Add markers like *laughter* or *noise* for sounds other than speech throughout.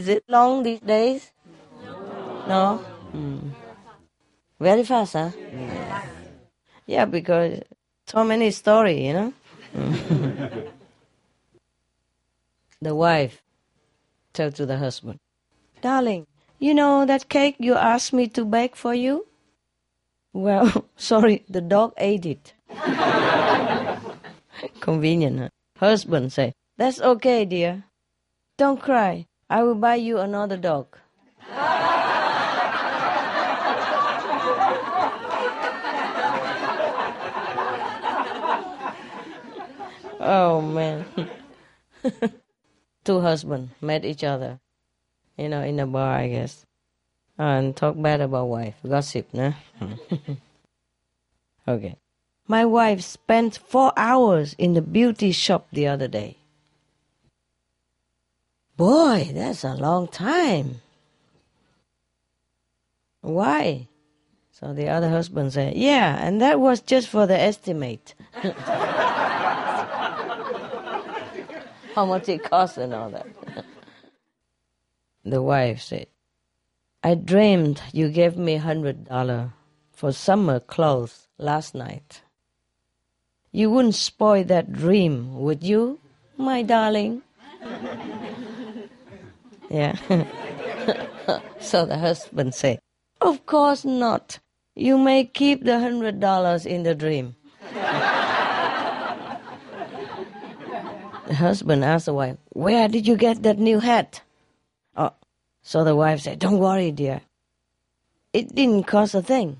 Is it long these days? No. Mm. Very fast, huh? Yeah, because so many story, you know. *laughs* the wife tell to the husband, "Darling, you know that cake you asked me to bake for you? Well, *laughs* sorry, the dog ate it. *laughs* Convenient, huh? Husband say, That's okay, dear. Don't cry. I will buy you another dog. oh man. *laughs* Two husbands met each other, you know, in a bar, I guess, and talk bad about wife, gossip, nah? *laughs* okay. My wife spent four hours in the beauty shop the other day. Boy, that's a long time. Why? So the other husband said, Yeah, and that was just for the estimate. *laughs* How much it cost and all that. *laughs* the wife said, I dreamed you gave me hundred dollar for summer clothes last night. You wouldn't spoil that dream, would you, my darling? *laughs* yeah. *laughs* so the husband said, Of course not. You may keep the hundred dollars in the dream. the husband asked the wife, Where did you get that new hat? Oh, so the wife said, Don't worry, dear. It didn't cost a thing.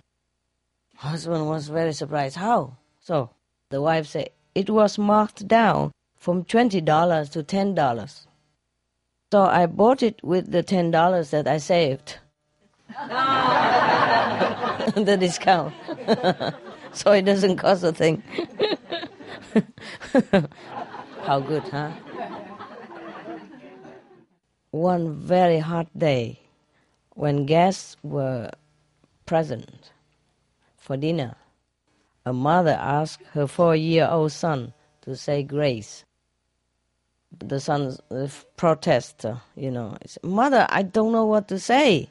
Husband was very surprised. How? So the wife said, It was marked down from $20 to $10. So I bought it with the $10 that I saved. *laughs* the discount. *laughs* so it doesn't cost a thing. *laughs* How good, huh? One very hot day, when guests were present for dinner, a mother asked her four year old son to say grace. The son uh, protested, you know, said, Mother, I don't know what to say.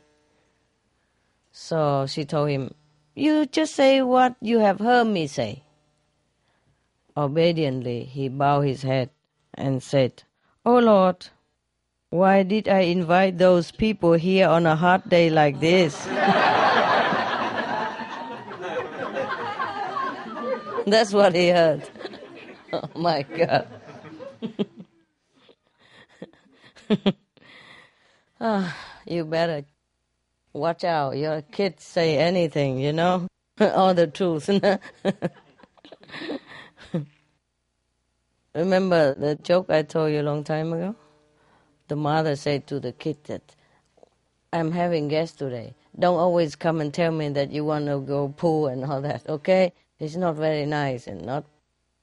So she told him, You just say what you have heard me say. Obediently, he bowed his head and said, Oh Lord, why did I invite those people here on a hot day like this? *laughs* That's what he heard. *laughs* Oh my God. *laughs* *laughs* ah, you better watch out. Your kids say anything, you know, *laughs* all the truth. *laughs* Remember the joke I told you a long time ago? The mother said to the kid that I'm having guests today. Don't always come and tell me that you want to go pool and all that, okay? It's not very nice and not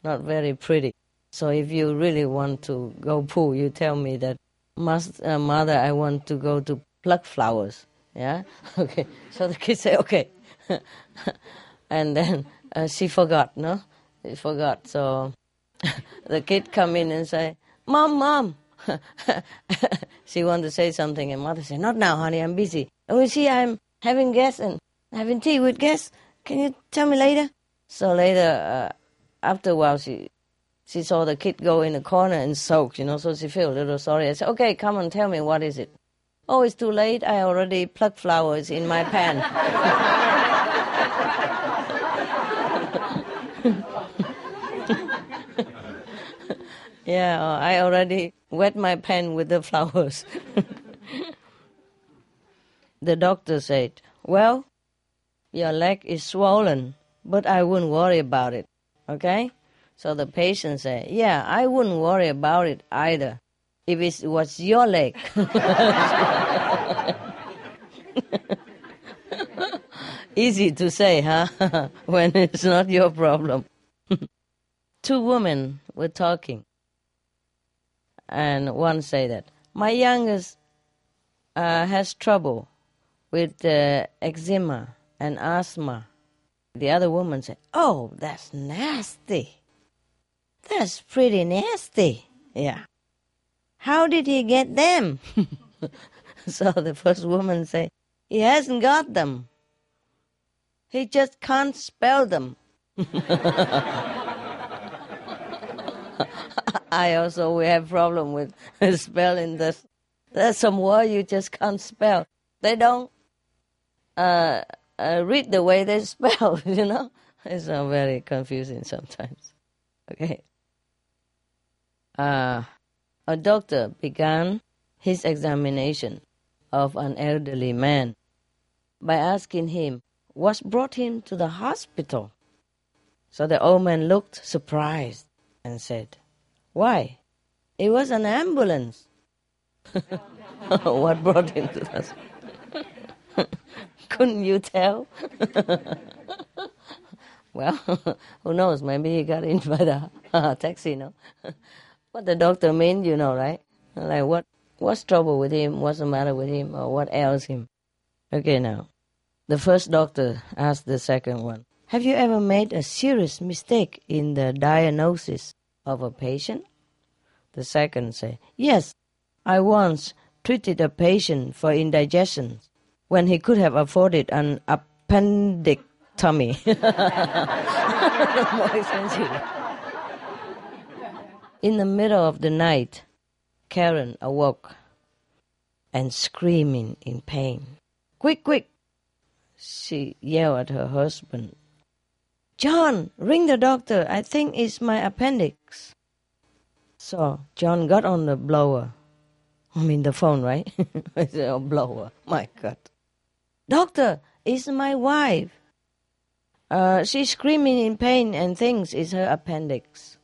not very pretty. So if you really want to go pool, you tell me that, must, uh, mother, I want to go to pluck flowers. Yeah, *laughs* okay. So the kid say okay, *laughs* and then uh, she forgot. No, she forgot. So *laughs* the kid come in and say, "Mom, mom." she want to say something, and mother say, "Not now, honey. I'm busy. Oh, you see, I'm having guests and having tea with guests. Can you tell me later?" So later, uh, after a while, she she saw the kid go in the corner and soak, you know, so she felt a little sorry. I said, okay, come and tell me, what is it? Oh, it's too late. I already plucked flowers in my pan. *laughs* yeah, I already wet my pen with the flowers. *laughs* the doctor said, well, your leg is swollen but I wouldn't worry about it. Okay? So the patient said, Yeah, I wouldn't worry about it either if it was your leg. *laughs* Easy to say, huh? *laughs* when it's not your problem. *laughs* Two women were talking, and one said that my youngest uh, has trouble with uh, eczema and asthma the other woman said, Oh, that's nasty. That's pretty nasty. Yeah. How did he get them? *laughs* so the first woman said, he hasn't got them. He just can't spell them. *laughs* I also we have problem with *laughs* spelling this. There's some word you just can't spell. They don't uh, uh, read the way they spell. You know, it's uh, very confusing sometimes. Okay. Uh, a doctor began his examination of an elderly man by asking him what brought him to the hospital. So the old man looked surprised and said, Why? It was an ambulance. *laughs* what brought him to the hospital? *laughs* Couldn't you tell? *laughs* well, who knows? Maybe he got in by the uh, taxi, no? What the doctor mean, you know, right? Like what what's trouble with him, what's the matter with him, or what ails him. Okay, now, the first doctor asked the second one, Have you ever made a serious mistake in the diagnosis of a patient? The second said, Yes, I once treated a patient for indigestion when he could have afforded an appendectomy. *laughs* More expensive. In the middle of the night, Karen awoke and screaming in pain. Quick, quick! She yelled at her husband. John, ring the doctor. I think it's my appendix. So John got on the blower. I mean the phone, right? *laughs* a blower. My God. Doctor, it's my wife. Uh, she's screaming in pain and thinks it's her appendix.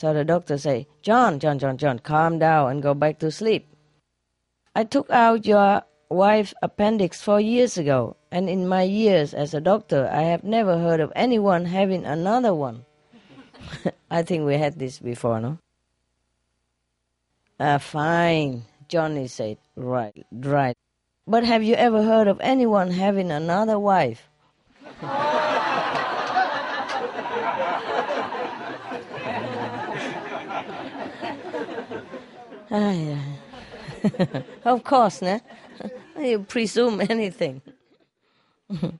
So the doctor say, John, John, John, John, calm down and go back to sleep. I took out your wife's appendix four years ago, and in my years as a doctor, I have never heard of anyone having another one. *laughs* I think we had this before, no? Ah, fine, Johnny said. Right, right. But have you ever heard of anyone having another wife? *laughs* Ah, *laughs* yeah. of course, ne? *laughs* you presume anything. *laughs*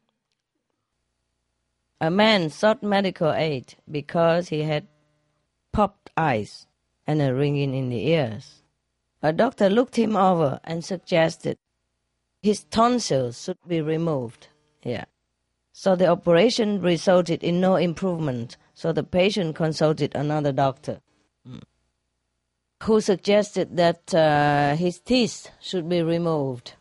a man sought medical aid because he had popped eyes and a ringing in the ears. A doctor looked him over and suggested his tonsils should be removed. Yeah. So the operation resulted in no improvement, so the patient consulted another doctor. Who suggested that uh, his teeth should be removed.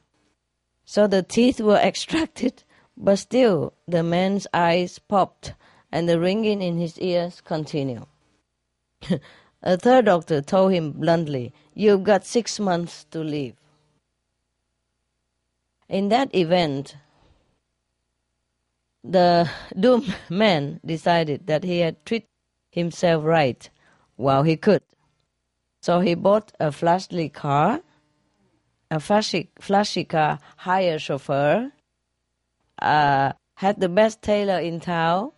So the teeth were *laughs* extracted, but still the man's eyes popped and the ringing in his ears continued. *laughs* A third doctor told him bluntly, You've got six months to live. In that event, the *laughs* doomed man decided that he had treated himself right while he could so he bought a flashy car, a flashy, flashy car, hired chauffeur, uh, had the best tailor in town,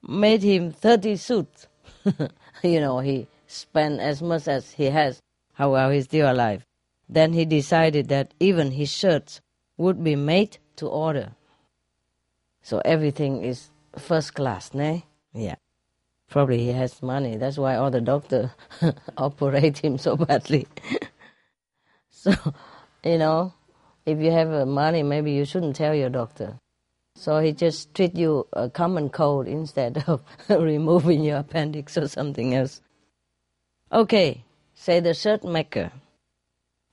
made him 30 suits. *laughs* you know, he spent as much as he has, how however, he's still alive. Then he decided that even his shirts would be made to order. So everything is first class, ne? Yeah. Probably he has money. That's why all the doctors *laughs* operate him so badly. *laughs* so, you know, if you have uh, money, maybe you shouldn't tell your doctor. So he just treat you a common cold instead *laughs* of removing your appendix or something else. Okay, say the shirt maker.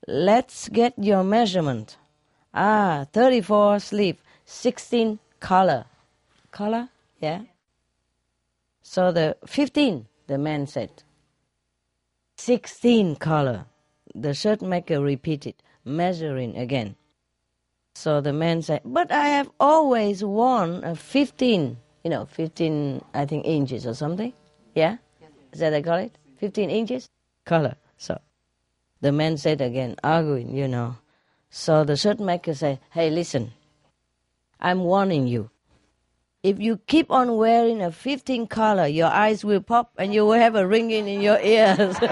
Let's get your measurement. Ah, 34 sleeve, 16 color. Color? Yeah. So the 15, the man said. 16 color. The shirt maker repeated, measuring again. So the man said, but I have always worn a 15, you know, 15, I think, inches or something. Yeah? Is that I call it? 15 inches? Color. So the man said again, arguing, you know. So the shirt maker said, hey, listen, I'm warning you. If you keep on wearing a 15 color, your eyes will pop and you will have a ringing in your ears. *laughs*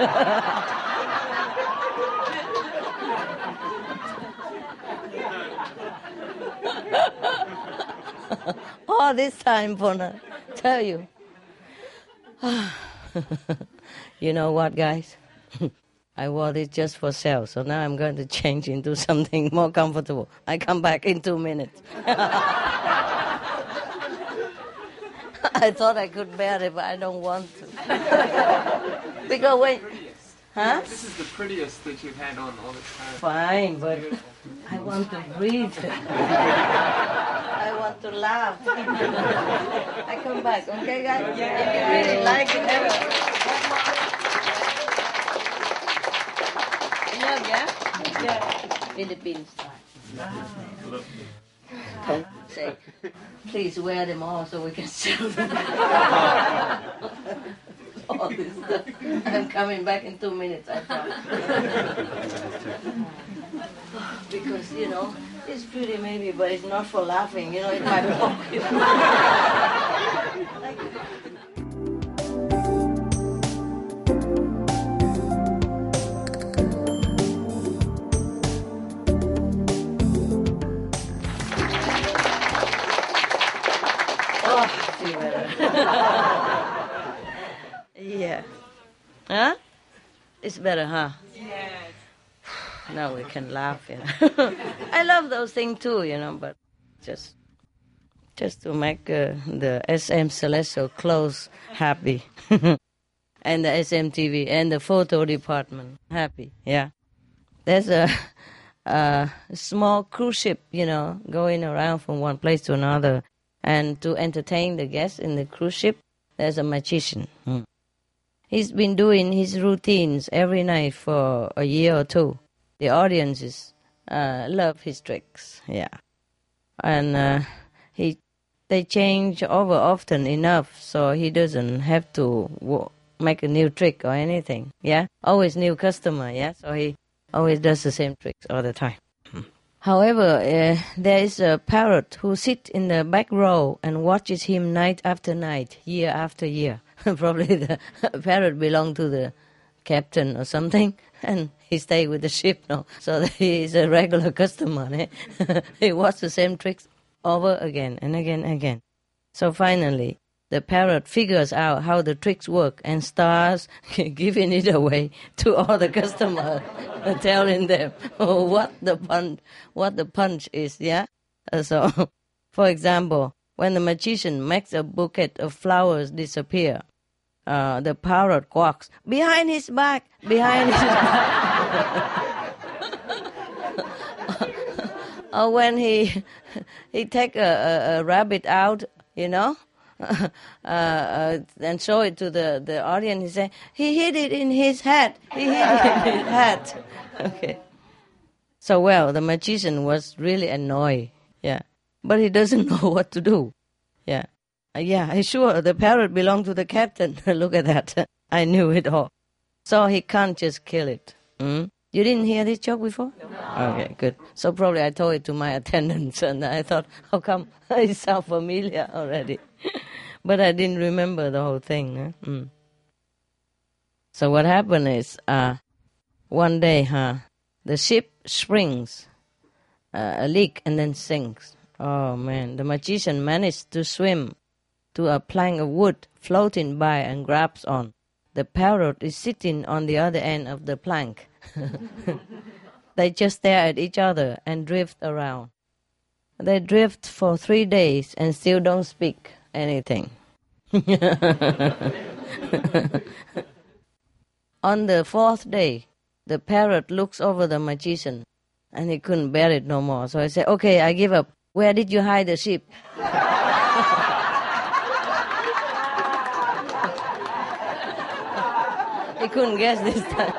All this time, Pona, tell you. *sighs* you know what, guys? *laughs* I wore this just for sale, so now I'm going to change into something more comfortable. I come back in two minutes. *laughs* *laughs* I thought I could bear it, but I don't want to. *laughs* because when, huh? This is the prettiest that you've had on all the time. Fine, but I want to breathe. *laughs* I want to laugh. I come back, okay, guys? If you really like it, have Love, yeah? Yeah. Philippines style. Don't say, please wear them all so we can sell them. *laughs* all this stuff. I'm coming back in two minutes, I promise. because, you know, it's pretty maybe, but it's not for laughing, you know, in my pocket. oh, yeah. Huh? It's better, huh? Yes. Now we can laugh, yeah. *laughs* I love those things too, you know, but just just to make uh, the SM Celestial Clothes happy. *laughs* and the SMTV and the photo department happy, yeah. There's a, *laughs* a small cruise ship, you know, going around from one place to another. And to entertain the guests in the cruise ship, there's a magician. Hmm. He's been doing his routines every night for a year or two. The audiences uh, love his tricks, yeah, and uh, he they change over often enough so he doesn't have to wo- make a new trick or anything. Yeah, always new customer. Yeah, so he always does the same tricks all the time. However, uh, there is a parrot who sits in the back row and watches him night after night, year after year. *laughs* Probably the parrot belonged to the captain or something, *laughs* and he stayed with the ship now. So *laughs* he is a regular customer. Eh? he watches the same tricks over again and again and again. So finally, the parrot figures out how the tricks work and starts giving it away to all the customers, telling them what the punch, what the punch is. Yeah. Uh, So, for example, when the magician makes a bouquet of flowers disappear, uh, the parrot quacks behind his back, behind his back. *laughs* or when he he take a, a, a rabbit out, you know, *laughs* uh, uh, and show it to the, the audience. He say he hid it in his hat. He hid it in his hat. *laughs* Okay. So well, the magician was really annoyed. Yeah, but he doesn't know what to do. Yeah, yeah. Sure, the parrot belonged to the captain. *laughs* Look at that. I knew it all. So he can't just kill it. Mm? You didn't hear this joke before? No. Okay, good. So probably I told it to my *laughs* attendants, and I thought, how come *laughs* it sounds familiar already? but I didn't remember the whole thing. Huh? Mm. So what happened is, uh, one day, huh, the ship springs uh, a leak and then sinks. Oh man, the magician managed to swim to a plank of wood floating by and grabs on. The parrot is sitting on the other end of the plank. *laughs* they just stare at each other and drift around. They drift for three days and still don't speak anything. *laughs* On the fourth day, the parrot looks over the magician and he couldn't bear it no more. So I said, Okay, I give up. Where did you hide the sheep? *laughs* he couldn't guess this time.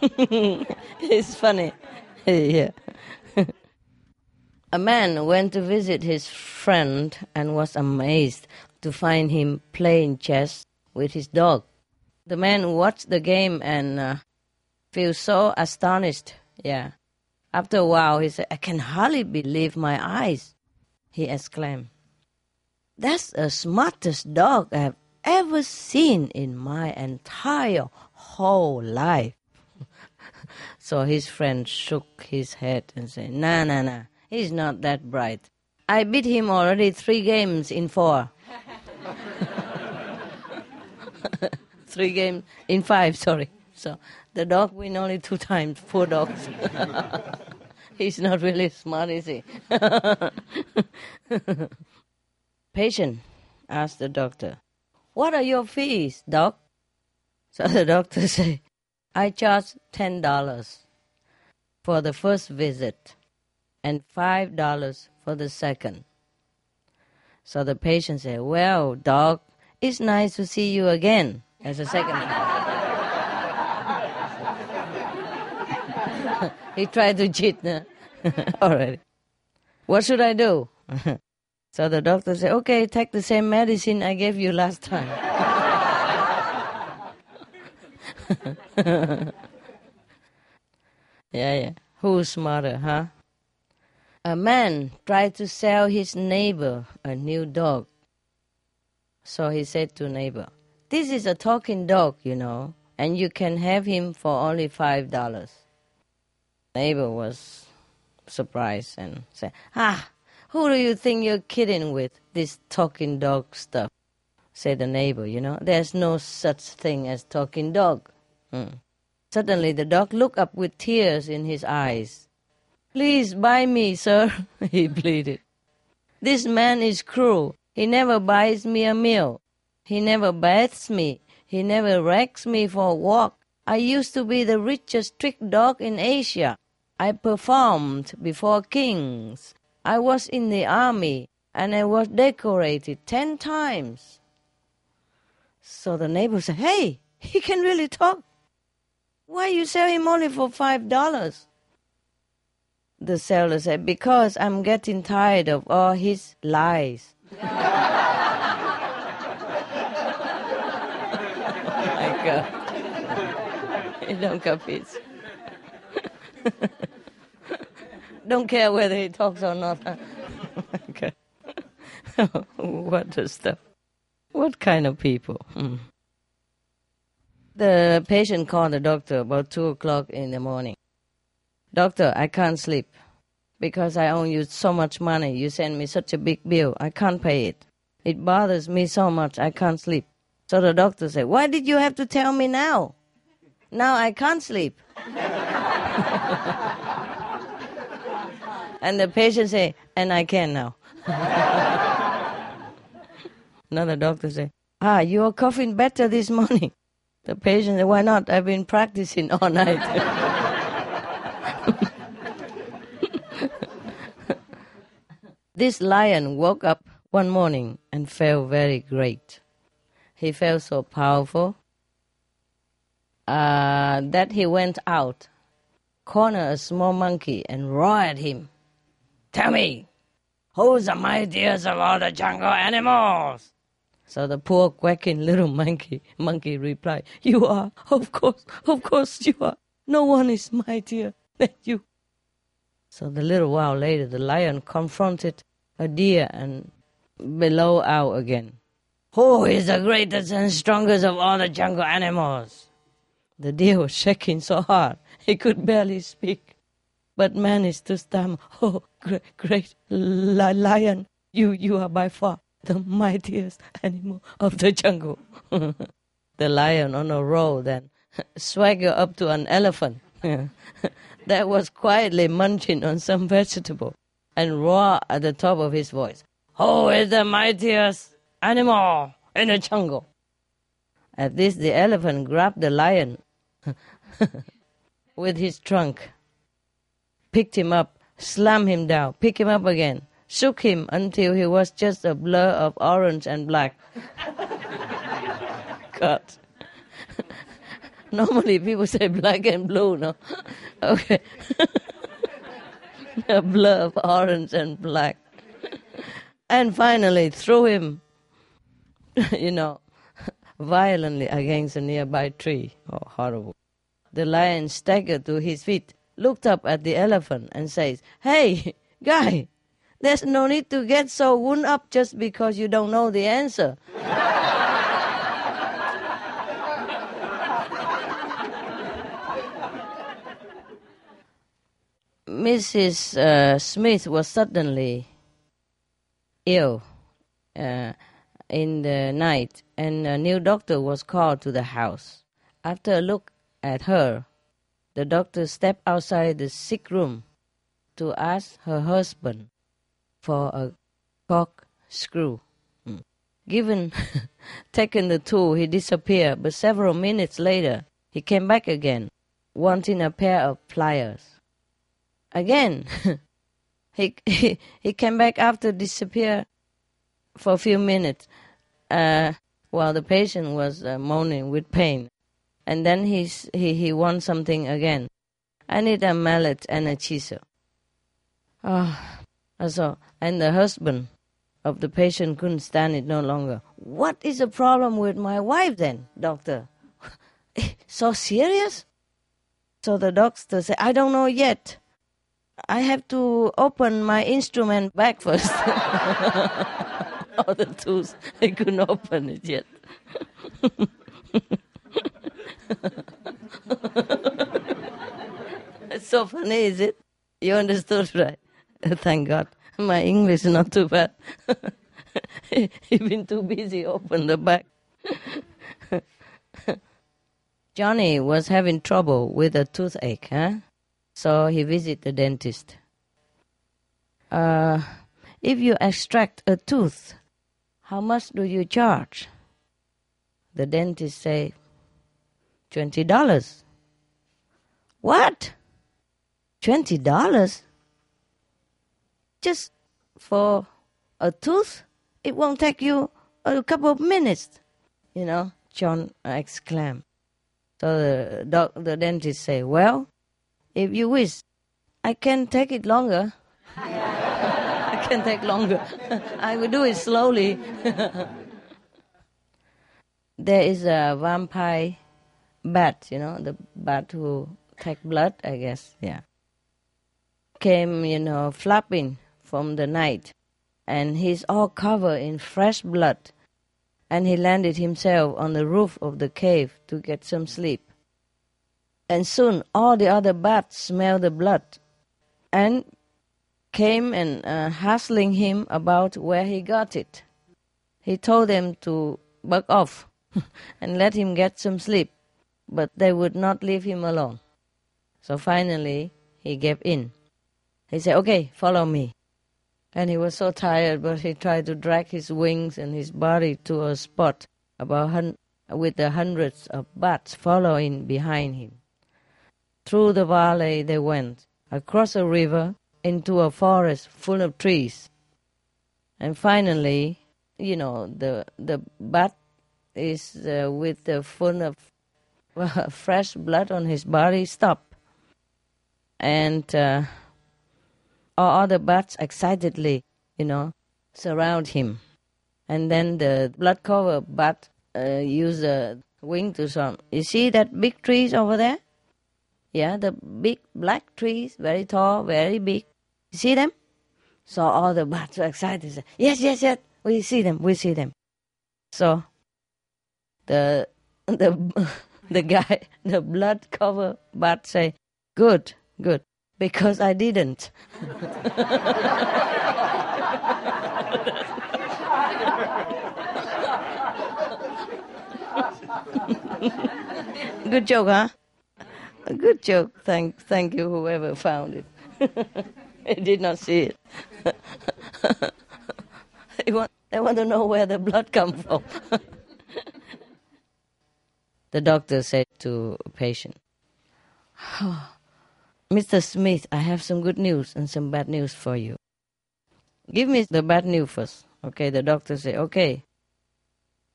*laughs* it's funny. yeah. A man went to visit his friend and was amazed to find him playing chess with his dog. The man watched the game and uh, feels so astonished. Yeah. After a while, he said, I can hardly believe my eyes, he exclaimed. That's the smartest dog I've ever seen in my entire whole life. *laughs* So his friend shook his head and said, Nah, nah, nah, he's not that bright. I beat him already three games in four. *laughs* three games in five, sorry. So the dog win only two times, four dogs. *laughs* He's not really smart, is he? Patient asked the doctor, What are your fees, doc? *laughs* So the doctor *laughs* said, I charge $10 for the first visit and $5 for the second. So the patient said, Well, doc, it's nice to see you again as a second. *laughs* he tried to cheat All right. What should I do? So the doctor said, Okay, take the same medicine I gave you last time. *laughs* yeah, yeah. Who's smarter, huh? A man tried to sell his neighbor a new dog. So he said to neighbor, This is a talking dog, you know, and you can have him for only five dollars. Neighbor was surprised and said, Ah, who do you think you're kidding with, this talking dog stuff? Said the neighbor, you know, there's no such thing as talking dog. Hmm. Suddenly the dog looked up with tears in his eyes. Please buy me, sir, *laughs* he pleaded. This man is cruel. He never buys me a meal. He never bathes me. He never wrecks me for a walk. I used to be the richest trick dog in Asia. I performed before kings. I was in the army and I was decorated ten times. So the neighbor said, Hey, he can really talk. Why you sell him only for five dollars? The seller said, Because I'm getting tired of all his lies. oh *laughs* my God. *laughs* Don't compete. *laughs* don't care whether he talks or not. okay. *laughs* what the stuff. What kind of people? Hmm. The patient called the doctor about 2 o'clock in the morning. Doctor, I can't sleep because I owe you so much money. You send me such a big bill. I can't pay it. It bothers me so much I can't sleep. So the doctor said, Why did you have to tell me now? Now I can't sleep. *laughs* and the patient said, And I can now. Another doctor said, Ah, you are coughing better this morning. The patient said, Why not? I've been practicing all night. this lion woke up one morning and felt very great. He felt so powerful uh, that he went out, cornered a small monkey, and roared at him. Tell me, who's the mightiest of all the jungle animals? So the poor quacking little *laughs* monkey monkey replied, You are, of course, of course you are. No one is mightier than you. So the little while later the lion confronted a deer and below out again. Who is the greatest and strongest of all the jungle animals? The deer was shaking so hard *laughs* he could barely speak, but managed to stammer, Oh, great, great lion, you, you are by far the mightiest animal of the jungle. *laughs* the lion on a roll then. *laughs* Swaggered up to an elephant. *laughs* That was quietly munching on some vegetable and roared at the top of his voice, Who is the mightiest animal in the jungle? At this, the elephant grabbed the lion with his trunk, picked him up, slammed him down, picked him up again, shook him until he was just a blur of orange and black. *laughs* God. *laughs* Normally people say black and blue, no? *laughs* Okay. a blur of orange and black. and finally threw him, you know, violently against a nearby tree. Oh, horrible. The lion staggered to his feet, looked up at the elephant, and says, Hey, *laughs* guy, there's no need to get so wound up just because you don't know the answer. *laughs* Mrs. Uh, Smith was suddenly ill uh, in the night, and a new doctor was called to the house. After a look at her, the doctor stepped outside the sick room to ask her husband for a corkscrew. Mm. Given, *laughs* taken the tool, he disappeared, but several minutes later, he came back again, wanting a pair of pliers. Again, *laughs* he, he, *laughs* he came back after disappear for a few minutes uh, while the patient was uh, moaning with pain. And then he's, he, he wants something again. I need a mallet and a chisel. Ah, oh, so, and the husband of the patient couldn't stand it no longer. What is the problem with my wife then, doctor? *laughs* so serious? So the doctor said, I don't know yet. I have to open my instrument back first. *laughs* All the tools, I couldn't open it yet. *laughs* it's so funny, is it? You understood, right? Thank God. My English is not too bad. *laughs* You've been too busy open the back. Johnny was having trouble with a toothache, huh? So he visited the dentist. Uh, if you extract a tooth, how much do you charge? The dentist say, twenty dollars. What? Twenty dollars? Just for a tooth? It won't take you a couple of minutes, you know, John exclaimed. So the, doc, the dentist say, well, if you wish, I can take it longer. *laughs* I can take longer. *laughs* I will do it slowly. *laughs* there is a vampire bat, you know, the bat who take blood, I guess, yeah. Came, you know, flapping from the night, and he's all covered in fresh blood. And he landed himself on the roof of the cave to get some sleep. And soon all the other bats smelled the blood and came and uh, hassling him about where he got it. He told them to bug off *laughs* and let him get some sleep, but they would not leave him alone. So finally, he gave in. He said, Okay, follow me. And he was so tired, but he tried to drag his wings and his body to a spot about hun- with the hundreds of bats following behind him. Through the valley they went, across a river, into a forest full of trees. And finally, you know, the the bat is uh, with the full of *laughs* fresh blood on his body stop. And uh, all the bats excitedly, you know, surround him. And then the blood covered bat uh, use a wing to some. You see that big trees over there? Yeah, the big black trees, very tall, very big. You see them? So all the bats were excited. Say, yes, yes, yes. We see them. We see them. So the *laughs* the *laughs* the guy, the blood cover bat say, "Good, good," because I didn't. *laughs* Good joke, huh? A good joke. Thank, thank you, whoever found it. *laughs* I did not see it. they, want, they want to know where the blood comes from. The doctor said to a patient, *sighs* oh, Mr. Smith, I have some good news and some bad news for you. Give me the bad news first. Okay, the doctor said, okay,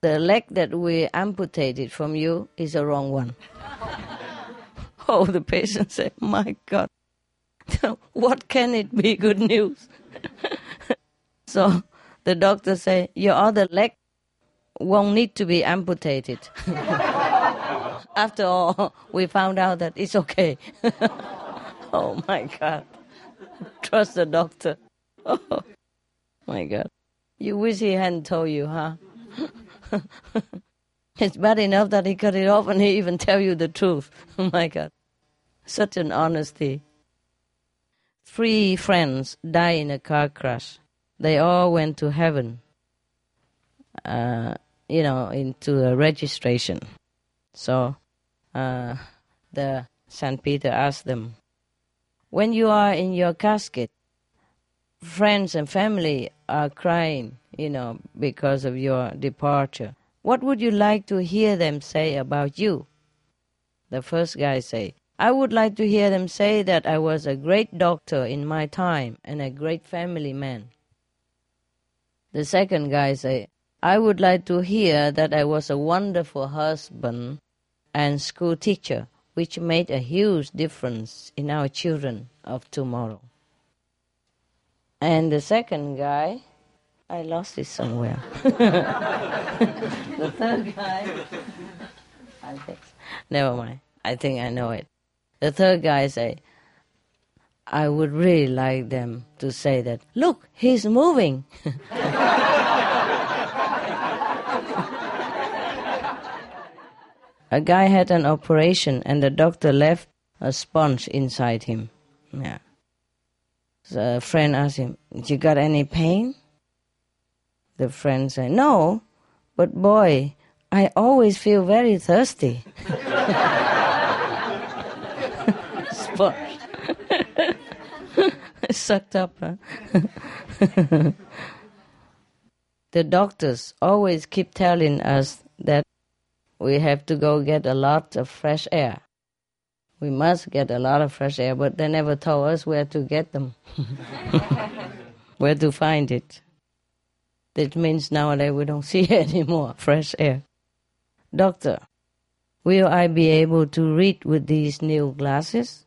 the leg that we amputated from you is the wrong one. *laughs* Oh, the patient said, My God, *laughs* what can it be good news? *laughs* so the doctor said, Your other leg won't need to be amputated. After all, *laughs* we found out that it's okay. *laughs* oh my God. Trust the doctor. *laughs* Oh my God. You wish he hadn't told you, huh? it's bad enough that he cut it off and he even tell you the truth. Oh my God. Such an honesty. three friends died in a car crash. They all went to heaven, uh, you know, into a registration. So uh, the Saint Peter asked them, when you are in your casket, friends and family are crying, you know, because of your departure. What would you like to hear them say about you? The first guy say, I would like to hear them say that I was a great doctor in my time and a great family man. The second guy say, I would like to hear that I was a wonderful husband and school teacher, which made a huge difference in our children of tomorrow. And the second guy, I lost it somewhere. *laughs* the third guy, I think, never mind. I think I know it. The third guy say, I would really like them to say that, look, he's moving. *laughs* a guy had an operation and the doctor left a sponge inside him. Yeah. So a friend asked him, You got any pain? The friend said, No, but boy, I always feel very thirsty. *laughs* Sponge. *laughs* Sucked up, huh? *laughs* the doctors always keep telling us that we have to go get a lot of fresh air. We must get a lot of fresh air, but they never told us where to get them, *laughs* where to find it. That means nowadays we don't *laughs* see any more fresh air. Doctor, will I be able to read with these new glasses?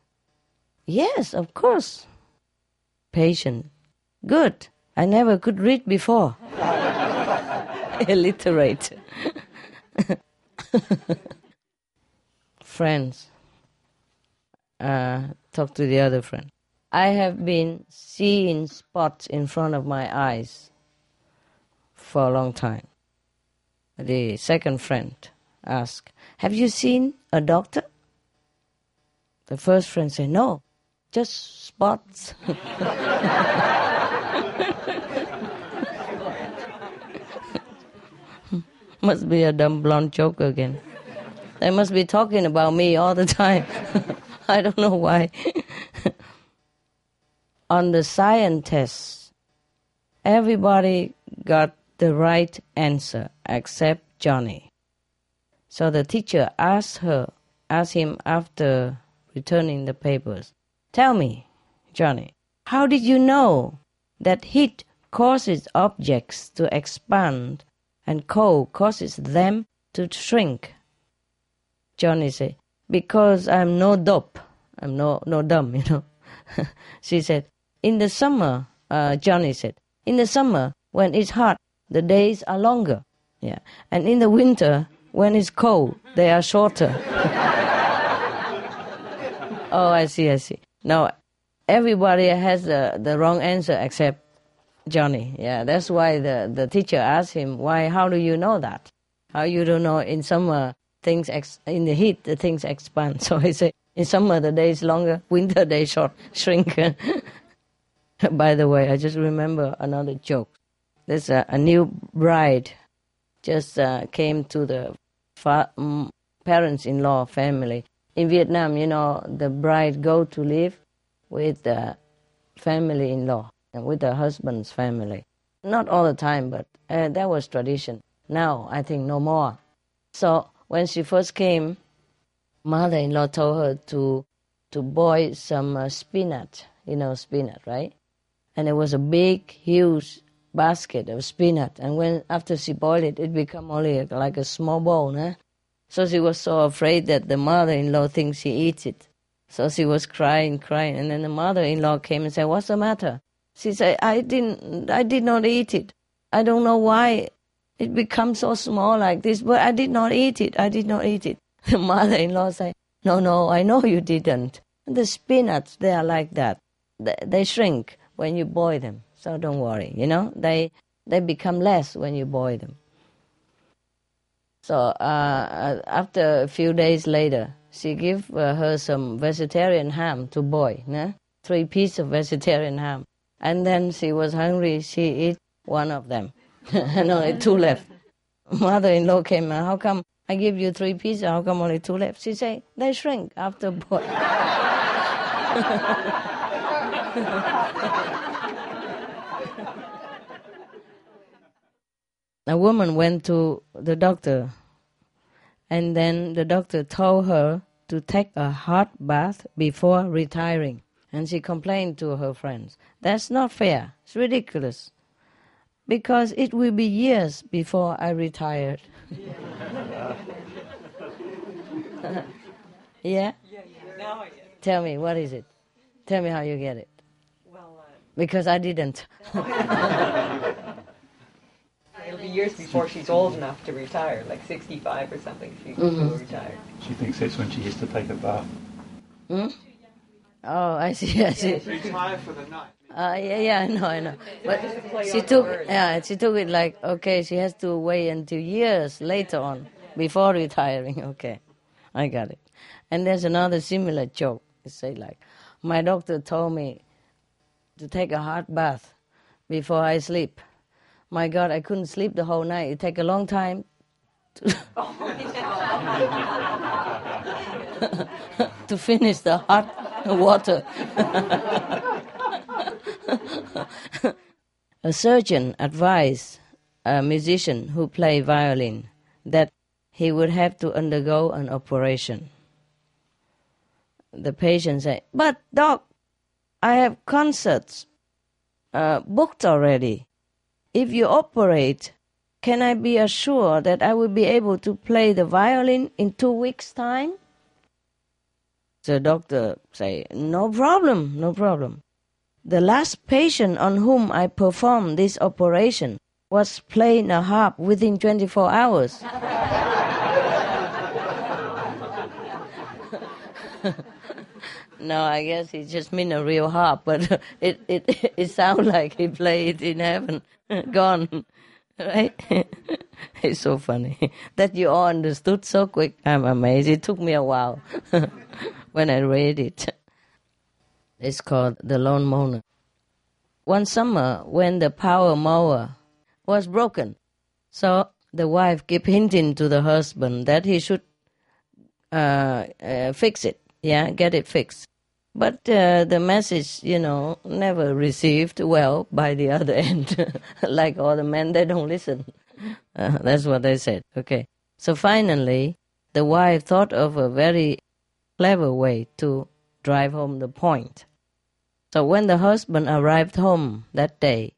Yes, of course. Patient, good. I never could read before. *laughs* Illiterate. *laughs* Friends, uh, talk to the other friend. I have been seeing spots in front of my eyes for a long time. The second friend asked, Have you seen a doctor? The first friend said, No, just spots. *laughs* must be a dumb blonde joke again. They must be talking about me all the time. *laughs* I don't know why. *laughs* On the science test, everybody got the right answer except Johnny. So the teacher asked her, asked him after returning the papers, Tell me, Johnny, how did you know that heat causes objects to expand and cold causes them to shrink? Johnny said, because I'm no dope. I'm no, no dumb, *laughs* you know. she said, in the summer, uh, Johnny said, in the summer, when it's hot, the days are longer. Yeah. And in the winter, when it's cold, they are shorter. *laughs* oh, I see, I see. Now, everybody has the, the wrong answer except Johnny. Yeah, that's why the, the teacher asked him, why, how do you know that? How you don't know in summer things ex- in the heat the things expand. *laughs* So I say in summer the days longer, *laughs* winter they short *laughs* shrink. By the way, I just remember another joke. There's a, a new bride just uh, came to the fa- um, parents-in-law family in Vietnam. You know, the bride go to live with the family-in-law with the husband's family. Not all the time, but uh, that was tradition. Now I think no more. So when she first came, mother-in-law told her to to boil some uh, spinach. You know spinach, right? And it was a big, huge basket of spinach. And when after she boiled it, it became only like a small bowl. Né? So she was so afraid that the mother-in-law thinks she eats it. So she was crying, crying. And then the mother-in-law came and said, "What's the matter?" She said, "I didn't. I did not eat it. I don't know why it becomes so small like this, but I did not eat it. I did not eat it. *laughs* The mother-in-law said, no, no, I know you didn't. The spinach, they are like that. They, they shrink when you boil them. So don't worry, you know, they, they become less when you boil them. So uh, after a few days later, she gave uh, her some vegetarian ham to boil. Né? three pieces of vegetarian ham. And then she was hungry, she ate one of them, *laughs* and only two left. Mother-in-law came how come I give you three pieces, how come only two left? She said, they shrink after boil. *laughs* a woman went to the doctor and then the doctor told her to take a hot bath before retiring. And she complained to her friends. That's not fair. It's ridiculous. Because it will be years before I retired. *laughs* yeah? Yeah, yeah. Now I get it. Tell me, what is it? Tell me how you get it. Well, uh, Because I didn't. *laughs* it'll be years before she's old enough to retire, like 65 or something. She will retire. She thinks that's when she has to take a bath. Hmm? Oh, I see, I see. Retire for the night. Uh, yeah, yeah, I know, I know. But Just a play she took, yeah, she took it like, okay, she has to wait until years later on before retiring. *laughs* Okay, I got it. And there's another similar joke. It say like, my doctor told me to take a hot bath before I sleep. My God, I couldn't sleep the whole night. It take a long time to, *laughs* *laughs* to finish the hot *laughs* water. *laughs* a surgeon advised a musician who play violin that he would have to undergo an operation. The patient said, "But doc, I have concerts uh, booked already. If you operate, can I be assured that I will be able to play the violin in two weeks' time?" The doctor say, "No problem, no problem." The last patient on whom I performed this operation was playing a harp within 24 hours. *laughs* no, I guess he just mean a real harp, but *laughs* it it *laughs* it sounds like he played in heaven. Gone, right? it's so funny that you all understood so quick. I'm amazed. It took me a while when I read it. It's called The Lone Moaner. One summer, when the power mower was broken, so the wife kept hinting to the husband that he should uh, uh, fix it, yeah, get it fixed. But uh, the message, you know, never received well by the other *laughs* end. like all the men, they don't listen. Uh, that's what they said. Okay. So finally, the wife thought of a very clever way to drive home the point. So when the husband arrived home that day,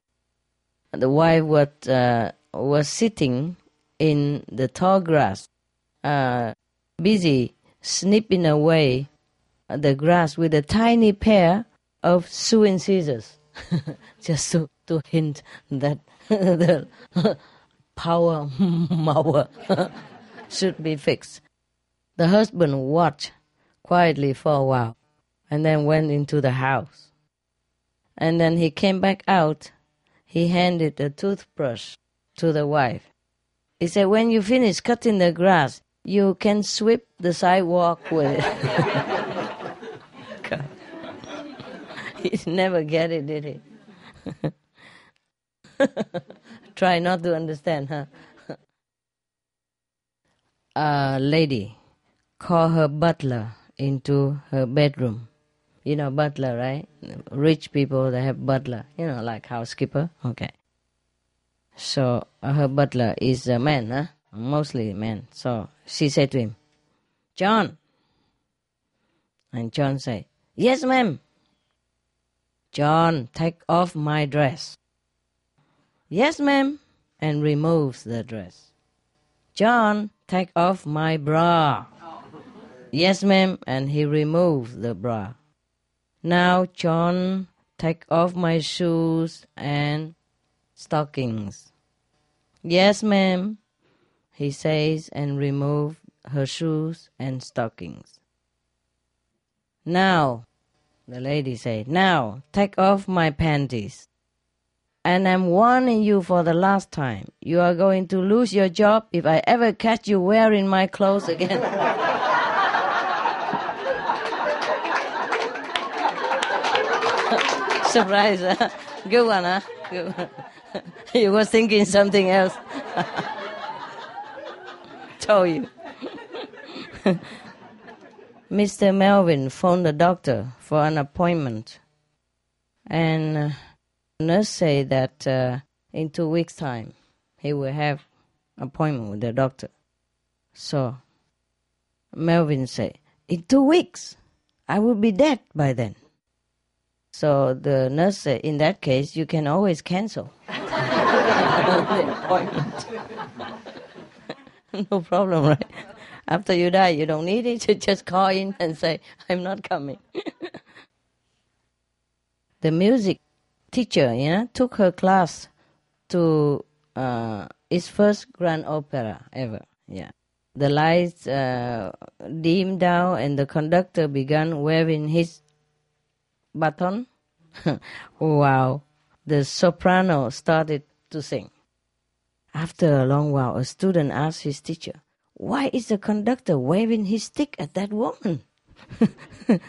the wife was, uh, was sitting in the tall grass, uh, busy snipping away the grass with a tiny pair of sewing scissors, *laughs* just to, to hint that *laughs* the power *laughs* mower should be fixed. The husband watched quietly for a while and then went into the house. And then he came back out. He handed a toothbrush to the wife. He said, When you finish cutting the grass, you can sweep the sidewalk with it. *laughs* He never get it, did he? *laughs* Try not to understand, huh? *laughs* A lady call her butler into her bedroom. You know butler, right? Rich people they have butler. You know, like housekeeper. Okay. So uh, her butler is a man, huh? Mostly man. So she said to him, "John." And John said, "Yes, ma'am." John, take off my dress. Yes, ma'am, and removes the dress. John, take off my bra. Yes, ma'am, and he removed the bra. Now, John, take off my shoes and stockings. Yes, ma'am, he says, and remove her shoes and stockings. Now, the lady said, now take off my panties. And I'm warning you for the last time. You are going to lose your job if I ever catch you wearing my clothes again. *laughs* Surprise, huh? *laughs* Good one, huh? Good one. *laughs* you were thinking something else. *laughs* Told you. Mr. Melvin phoned the doctor for an appointment. And uh, nurse said that uh, in two weeks' time he will have appointment with the doctor. So Melvin said, in two weeks, I will be dead by then. So the nurse said, in that case, you can always cancel *laughs* *laughs* no problem, right? After you die, you don't need it. *laughs* You just call in and say, I'm not coming. the music teacher, you know, took her class to uh, its first grand opera ever. Yeah. The lights uh, dimmed down and the conductor began waving his baton. *laughs* wow. The soprano started to sing. After a long while, a student asked his teacher, Why is the conductor waving his stick at that woman? *laughs*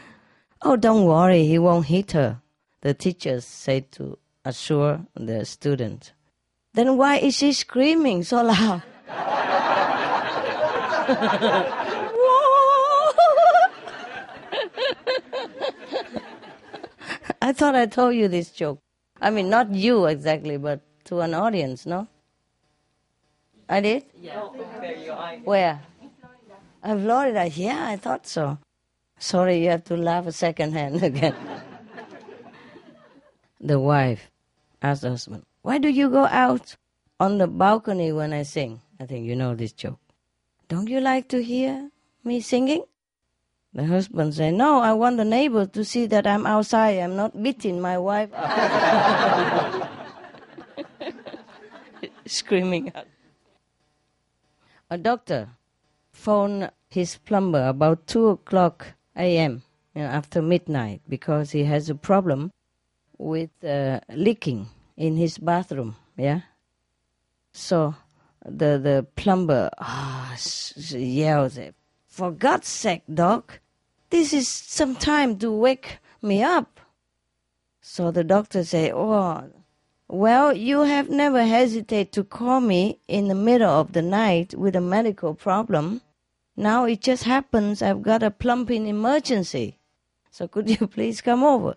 oh, don't worry, he won't hit her, the teacher said to assure the student. Then why is she screaming so loud? *laughs* I thought I told you this joke. I mean, not you exactly, but to an audience, no? I did? Yeah. There you are. Where? Uh, Florida. Yeah, I thought so. Sorry, you have to laugh a second hand *laughs* again. the wife asked the husband, Why do you go out on the balcony when I sing? I think you know this joke. Don't you like to hear me singing? The husband said, No, I want the neighbors to see that I'm outside. I'm not beating my wife. *laughs* Screaming out. A doctor phoned his plumber about 2 o'clock a.m. You know, after midnight because he has a problem with uh, leaking in his bathroom. Yeah. So the the plumber ah, yells, "For God's sake, doc, this is some time to wake me up." So the doctor said, "Oh, well, you have never hesitated to call me in the middle of the night with a medical problem. Now it just happens I've got a plumbing emergency. So could you *laughs* please come over?"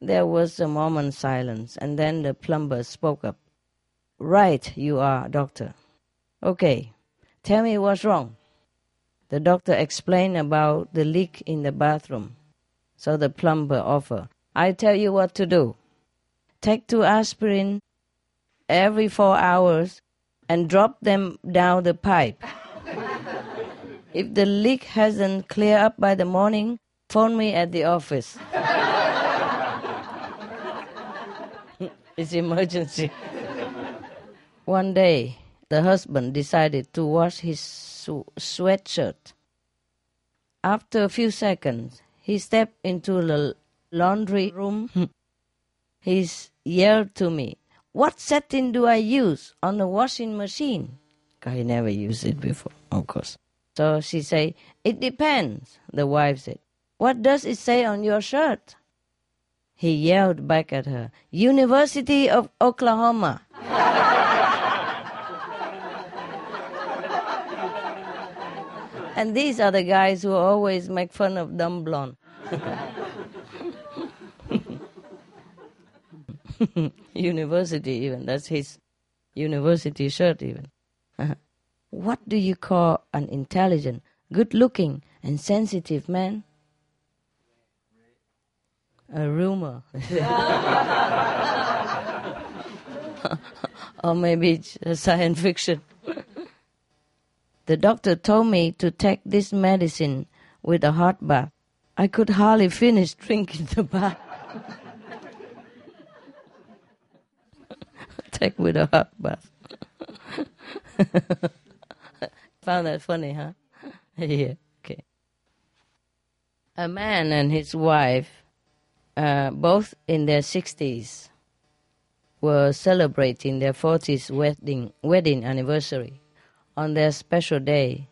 There was a moment's silence, and then the plumber spoke up. Right, you are, doctor. Okay, tell me what's wrong. The doctor explained about the leak in the bathroom. So the plumber offered, I tell you what to do. Take two aspirin every four hours and drop them down the pipe. *laughs* if the leak hasn't cleared up by the morning, phone me at the office. *laughs* it's emergency. *laughs* One day, the husband decided to wash his su- sweatshirt. After a few seconds, he stepped into the laundry room. *laughs* he yelled to me, What setting do I use on the washing machine? I never used it before, of course. So she said, It depends, the wife said. What does it say on your shirt? He yelled back at her, University of Oklahoma. And these are the guys who always make fun of dumb blonde. *laughs* university, even. That's his university shirt, even. Uh-huh. What do you call an intelligent, good looking, and sensitive man? A rumor. *laughs* or maybe science fiction. The doctor told me to take this medicine with a hot bath. I could hardly finish *laughs* drinking the bath. *laughs* take with a hot bath. *laughs* Found that funny, huh? yeah, okay. A man and his wife, uh, both in their 60s, were celebrating their 40th wedding, wedding anniversary on their special day,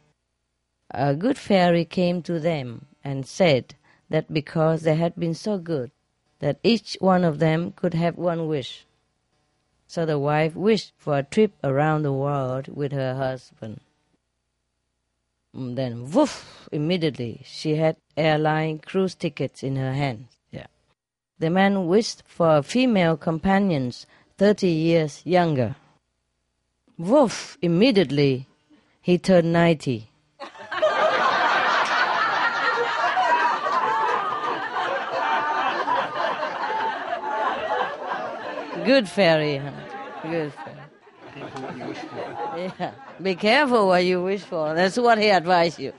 a good fairy came to them and said that because they had been so good, that each one of them could have one wish. So the wife wished for a trip around the world with her husband. And then, woof! Immediately, she had airline cruise tickets in her hands. Yeah. The man wished for female companions 30 years younger. Woof! Immediately, he turned 90. Good fairy, huh? Good fairy. Yeah. Be careful what you wish for. That's what he advised you.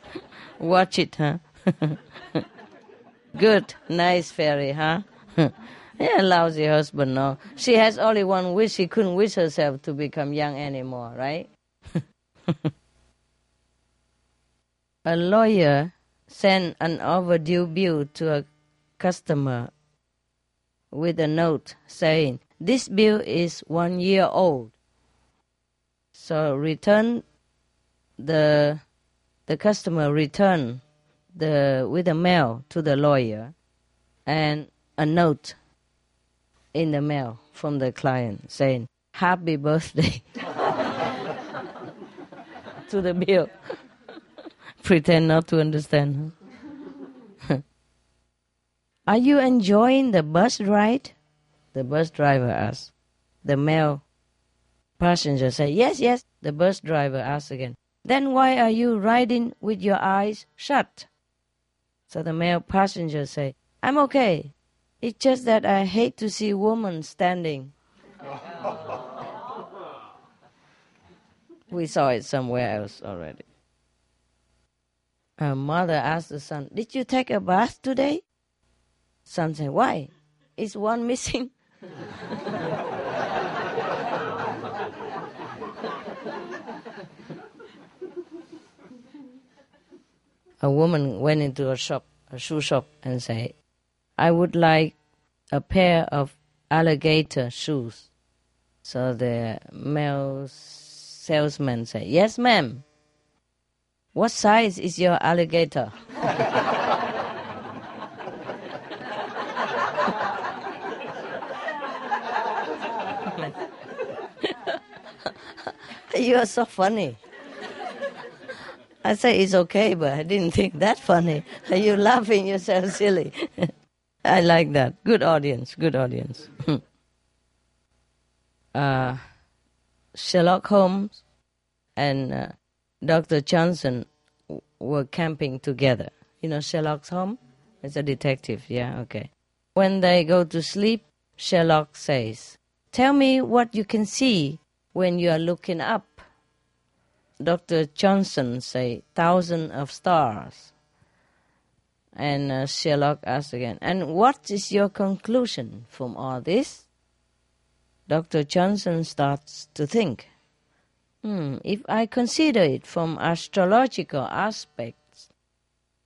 Watch it, huh? *laughs* Good, nice fairy, huh? *laughs* yeah, lousy husband, no. She has only one wish. She couldn't wish herself to become young anymore, right? *laughs* a lawyer sent an overdue bill to a customer with a note saying, This bill is one year old. So return the the customer return the with a mail to the lawyer and a note in the mail from the client saying happy birthday *laughs* to the bill. Pretend not to understand. *laughs* Are you enjoying the bus ride? The bus driver asked. The male passenger said, Yes, yes. The bus driver asked again. Then why are you riding with your eyes shut? So the male passenger said, I'm okay. It's just that I hate to see women standing. *laughs* we saw it somewhere else already. Her mother asked the son, Did you take a bath today? Son said, Why? Is one missing? a woman went into a shop, a shoe shop, and said, I would like a pair of alligator shoes. So the male salesman said, Yes, ma'am. What size is your alligator? *laughs* you are so funny. I say it's okay, but I didn't think that funny. *laughs* You laughing yourself silly. *laughs* I like that. Good audience. Good audience. uh, Sherlock Holmes and uh, Dr. Johnson were camping together. You know Sherlock Holmes? It's a detective. Yeah, okay. When they go to sleep, Sherlock says, "Tell me what you can see when you are looking up." Dr. Johnson say thousand of stars. And uh, Sherlock asks again, and what is your conclusion from all this? Dr. Johnson starts to think. Hmm, if I consider it from astrological aspects,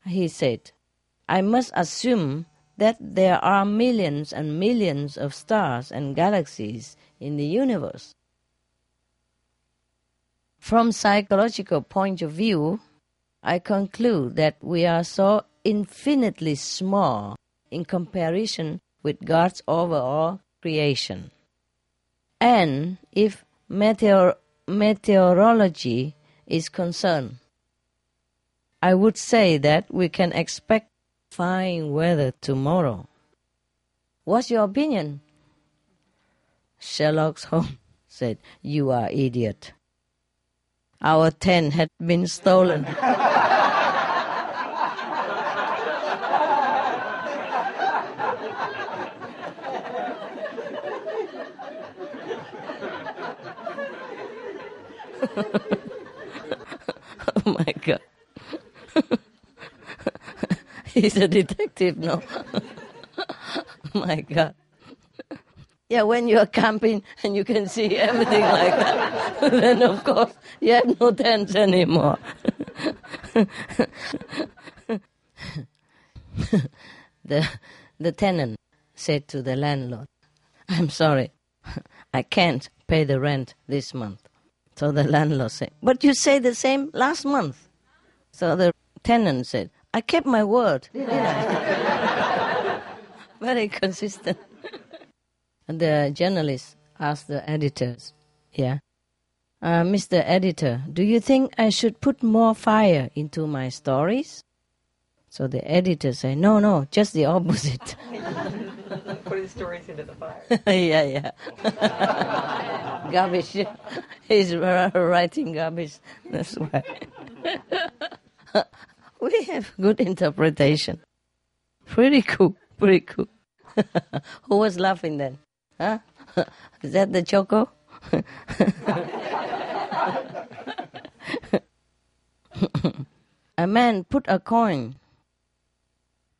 he said, I must assume that there are millions and millions of stars and galaxies in the universe. From psychological point of view, I conclude that we are so infinitely small in comparison with God's overall creation. And if meteor- meteorology is concerned, I would say that we can expect fine weather tomorrow. What's your opinion? Sherlock Holmes said, You are idiot. Our tent had been stolen. *laughs* *laughs* oh my god. *laughs* He's a detective now. *laughs* Oh my god. Yeah, when you're camping and you can see everything like that, then of course you have no tents anymore. the, the tenant said to the landlord, I'm sorry, I can't pay the rent this month. So the landlord said, But you said the same last month. So the tenant said, I kept my word. *laughs* very consistent. And the journalist asked the editors, yeah, uh, Mr. Editor, do you think I should put more fire into my stories? So the editor said, no, no, just the opposite. *laughs* Put his stories into the fire. *laughs* yeah, yeah. *laughs* garbage. He's writing garbage. That's why. we have good interpretation. Pretty cool. Pretty cool. Who was laughing then? Huh? Is that the choco? a man put a coin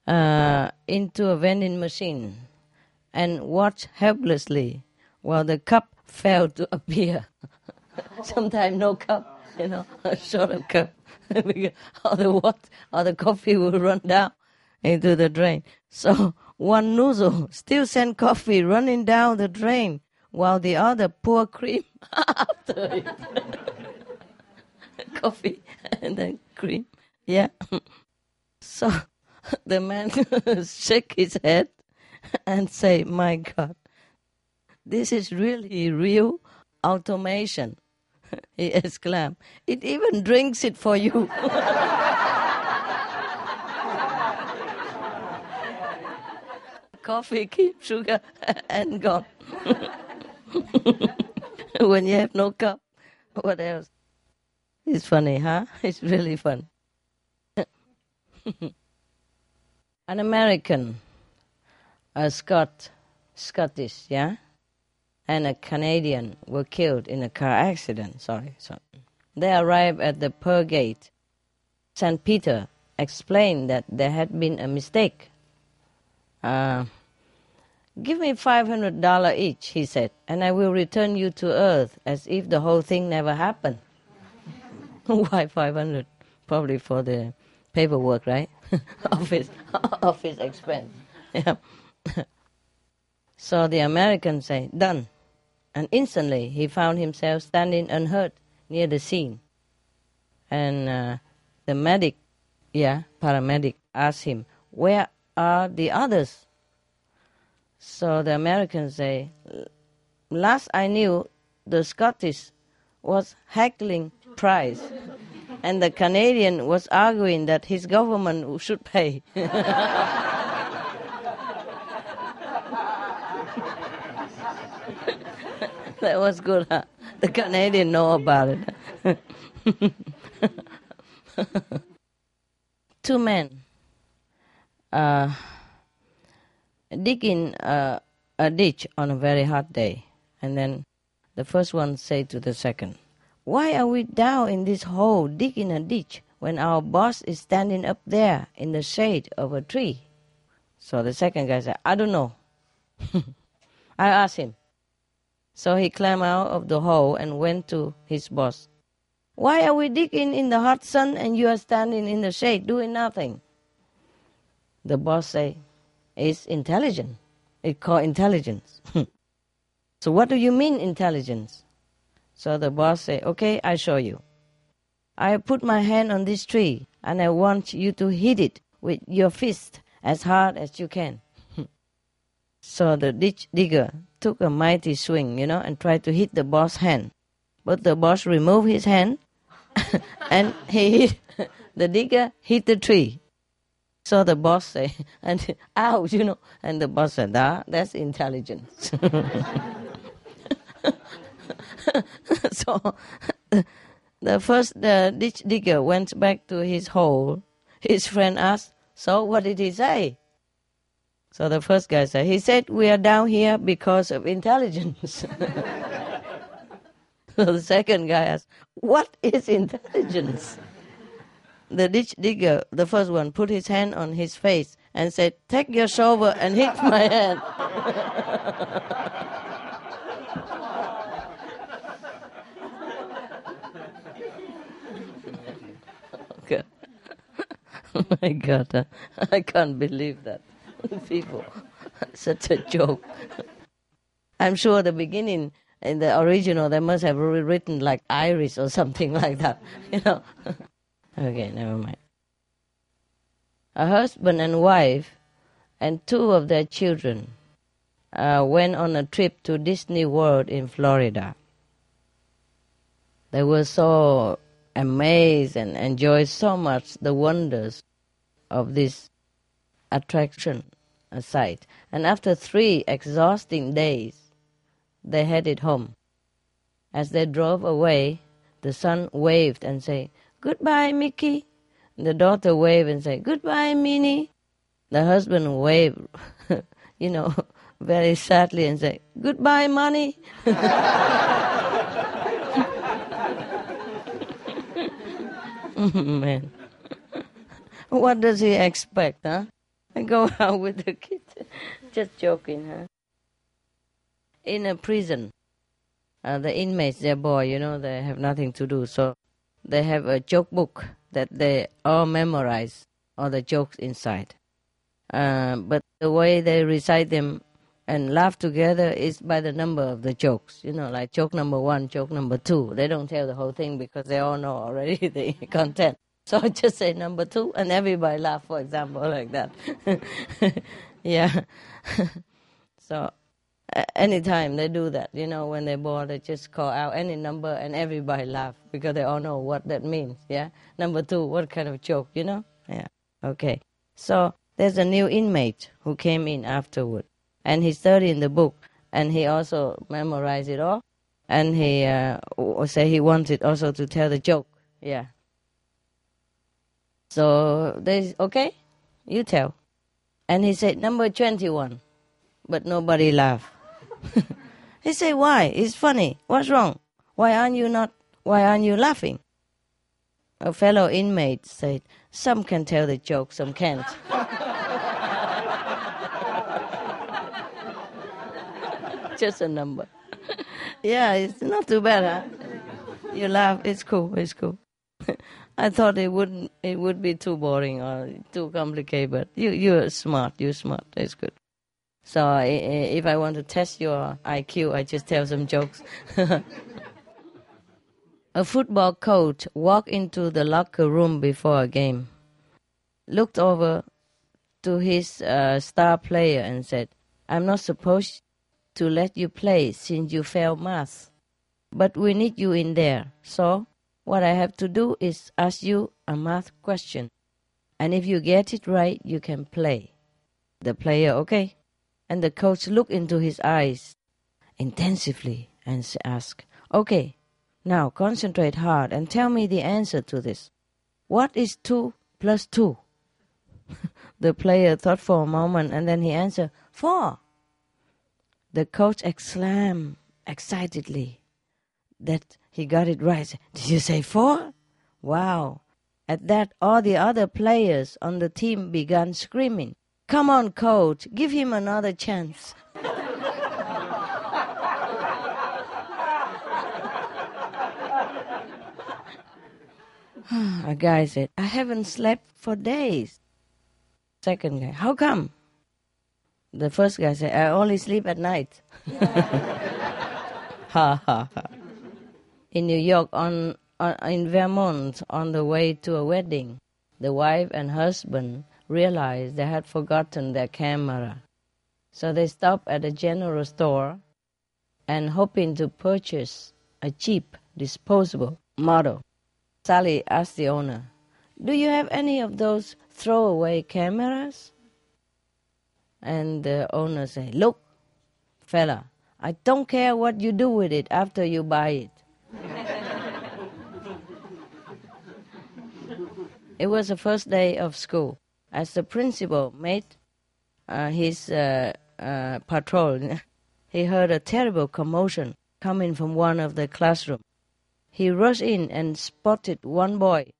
uh, into a vending machine and watched helplessly while the cup failed to appear. *laughs* Sometimes no cup, you know, *laughs* a short of cup. *laughs* Or the what or the coffee will run down into the drain. So one nozzle still sent coffee running down the drain while the other pour cream after it. coffee and then cream. Yeah. So *laughs* the man *laughs* shake his head and say, My God, this is really real automation. *laughs* He exclaimed, It even drinks it for you. Coffee, keep sugar, and gone. when you have no cup, what else? It's funny, huh? It's really fun. An American, a Scot, Scottish, yeah, and a Canadian were killed in a car accident. Sorry, sorry. They arrived at the Pearl Gate. St. Peter explained that there had been a mistake. Uh, Give me $500 each, he said, and I will return you to earth as if the whole thing never happened. *laughs* Why 500? Probably for the paperwork, right? *laughs* office, *laughs* his expense. Yeah. *laughs* so the American say, done. And instantly he found himself standing unhurt near the scene. And uh, the medic, yeah, paramedic, asked him, where are the others? So the Americans say, last I knew, the Scottish was heckling price, and the Canadian was arguing that his government should pay. *laughs* that was good. Huh? The Canadian know about it. *laughs* Two men. Uh, digging a ditch on a very hot day. And then the first one say to the second, Why are we down in this hole digging a ditch when our boss is standing up there in the shade of a tree? So the second guy said, I don't know. *laughs* I asked him. So he climbed out of the hole and went to his boss. Why are we digging in the hot sun and you are standing in the shade doing nothing? The boss say, it's intelligent. It's called intelligence. *laughs* so what do you mean intelligence? So the boss say, okay, I show you. I put my hand on this tree and I want you to hit it with your fist as hard as you can. *laughs* so the ditch digger took a mighty swing, you know, and tried to hit the boss' hand. But the boss removed his hand *laughs* and he hit, *laughs* the digger hit the tree. So the boss say, and ouch, you know, and the boss said, ah, that's intelligence. *laughs* so the first ditch digger went back to his hole. His friend asked, so what did he say? So the first guy said, he said, we are down here because of intelligence. *laughs* so the second guy asked, what is intelligence? the ditch digger, the first one, put his hand on his face and said, Take your shovel and hit my hand. *laughs* *laughs* my God, uh, I can't believe that. *laughs* People, *laughs* such a joke. I'm sure the beginning, in the original, they must have written like Irish or something like that, you know. Okay, never mind. A husband and wife and two of their children uh, went on a trip to Disney World in Florida. They were so amazed and enjoyed so much the wonders of this attraction site. And after three exhausting days, they headed home. As they drove away, the son waved and said, Goodbye, Mickey. The daughter waved and said, Goodbye, Minnie. The husband waved, *laughs* you know, *laughs* very sadly and said, Goodbye, money. *laughs* Man. What does he expect, huh? Go *laughs* out with the kid. Just joking, huh? In a prison, uh, the inmates, they're boy, you know, they have nothing to do. So they have a joke book that they all memorize all the jokes inside. Uh, but the way they recite them and laugh together is by the number of the jokes. You know, like joke number one, joke number two. They don't tell the whole thing because they all know already *laughs* the content. *laughs* So I just say number two, and everybody laugh, for example, like that. *laughs* yeah. *laughs* so anytime they do that, you know, when they're bored, they just call out any number, and everybody laugh because they all know what that means. Yeah. Number two, what kind of joke, you know? Yeah. Okay. So there's a new inmate who came in afterward, and he studied in the book, and he also memorized it all, and he uh, say he wanted also to tell the joke. Yeah. So they okay, you tell. And he said number twenty one, but nobody laughed. *laughs* he said why? It's funny. What's wrong? Why aren't you not? Why aren't you laughing? A fellow inmate said, "Some can tell the joke, some can't." *laughs* Just a number. *laughs* yeah, it's not too bad, huh? You laugh. It's cool. It's cool. I thought it wouldn't. It would be too boring or too complicated. But you, you're smart. You're smart. It's good. So if I want to test your IQ, I just tell some jokes. *laughs* a football coach walked into the locker room before a game, looked over to his uh, star player and said, "I'm not supposed to let you play since you failed math, but we need you in there. So what I have to do is ask you a math question. And if you get it right, you can play. The player, okay. And the coach looked into his eyes intensively and asked, Okay, now concentrate hard and tell me the answer to this. What is 2 plus 2? *laughs* the player thought for a moment and then he answered, 4. The coach exclaimed excitedly that he got it right. Did you say four? Wow. At that, all the other players on the team began screaming, Come on, coach, give him another chance. *sighs* A guy said, I haven't slept for days. Second guy, how come? The first guy said, I only sleep at night. *laughs* ha ha ha in New York on, on, in Vermont on the way to a wedding. The wife and husband realized they had forgotten their camera. So they stopped at a general store and hoping to purchase a cheap disposable model. Sally asked the owner, Do you have any of those throwaway cameras? And the owner said, Look, fella, I don't care what you do with it after you buy it. It was the first day of school. As the principal made uh, his uh, uh, patrol, *laughs* he heard a terrible commotion coming from one of the classrooms. He rushed in and spotted one boy,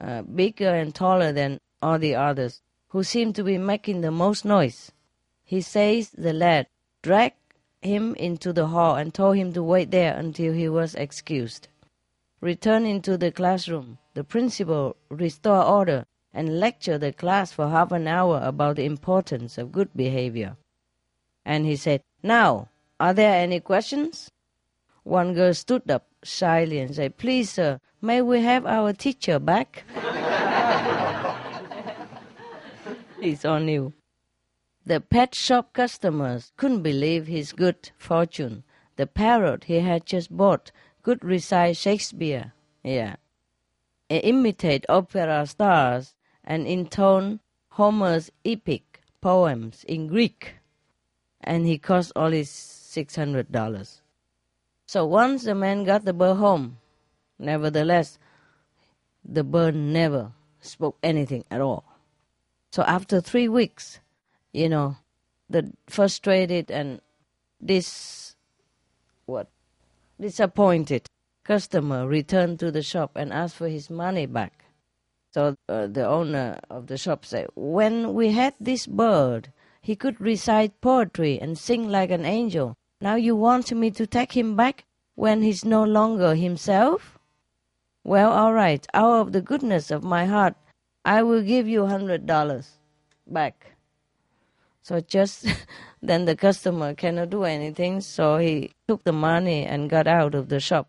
uh, bigger and taller than all the others, who seemed to be making the most noise. He seized the lad, dragged him into the hall, and told him to wait there until he was excused. Returning to the classroom, the principal restored order and lectured the class for half an hour about the importance of good behavior. And he said, Now, are there any questions? One girl stood up shyly and said, Please, sir, may we have our teacher back? *laughs* it's on you. The pet shop customers couldn't believe his good fortune. The parrot he had just bought could recite Shakespeare, yeah, imitate opera stars, and intone Homer's epic poems in Greek. And he cost only six hundred dollars. So once the man got the bird home, nevertheless, the bird never spoke anything at all. So after three weeks, you know, the frustrated and this disappointed customer returned to the shop and asked for his money back. So uh, the owner of the shop said, "When we had this bird, he could recite poetry and sing like an angel. Now you want me to take him back when he's no longer himself?" Well, all right. Out of the goodness of my heart, I will give you hundred dollars back. So just *laughs* then the customer cannot do anything, so he took the money and got out of the shop.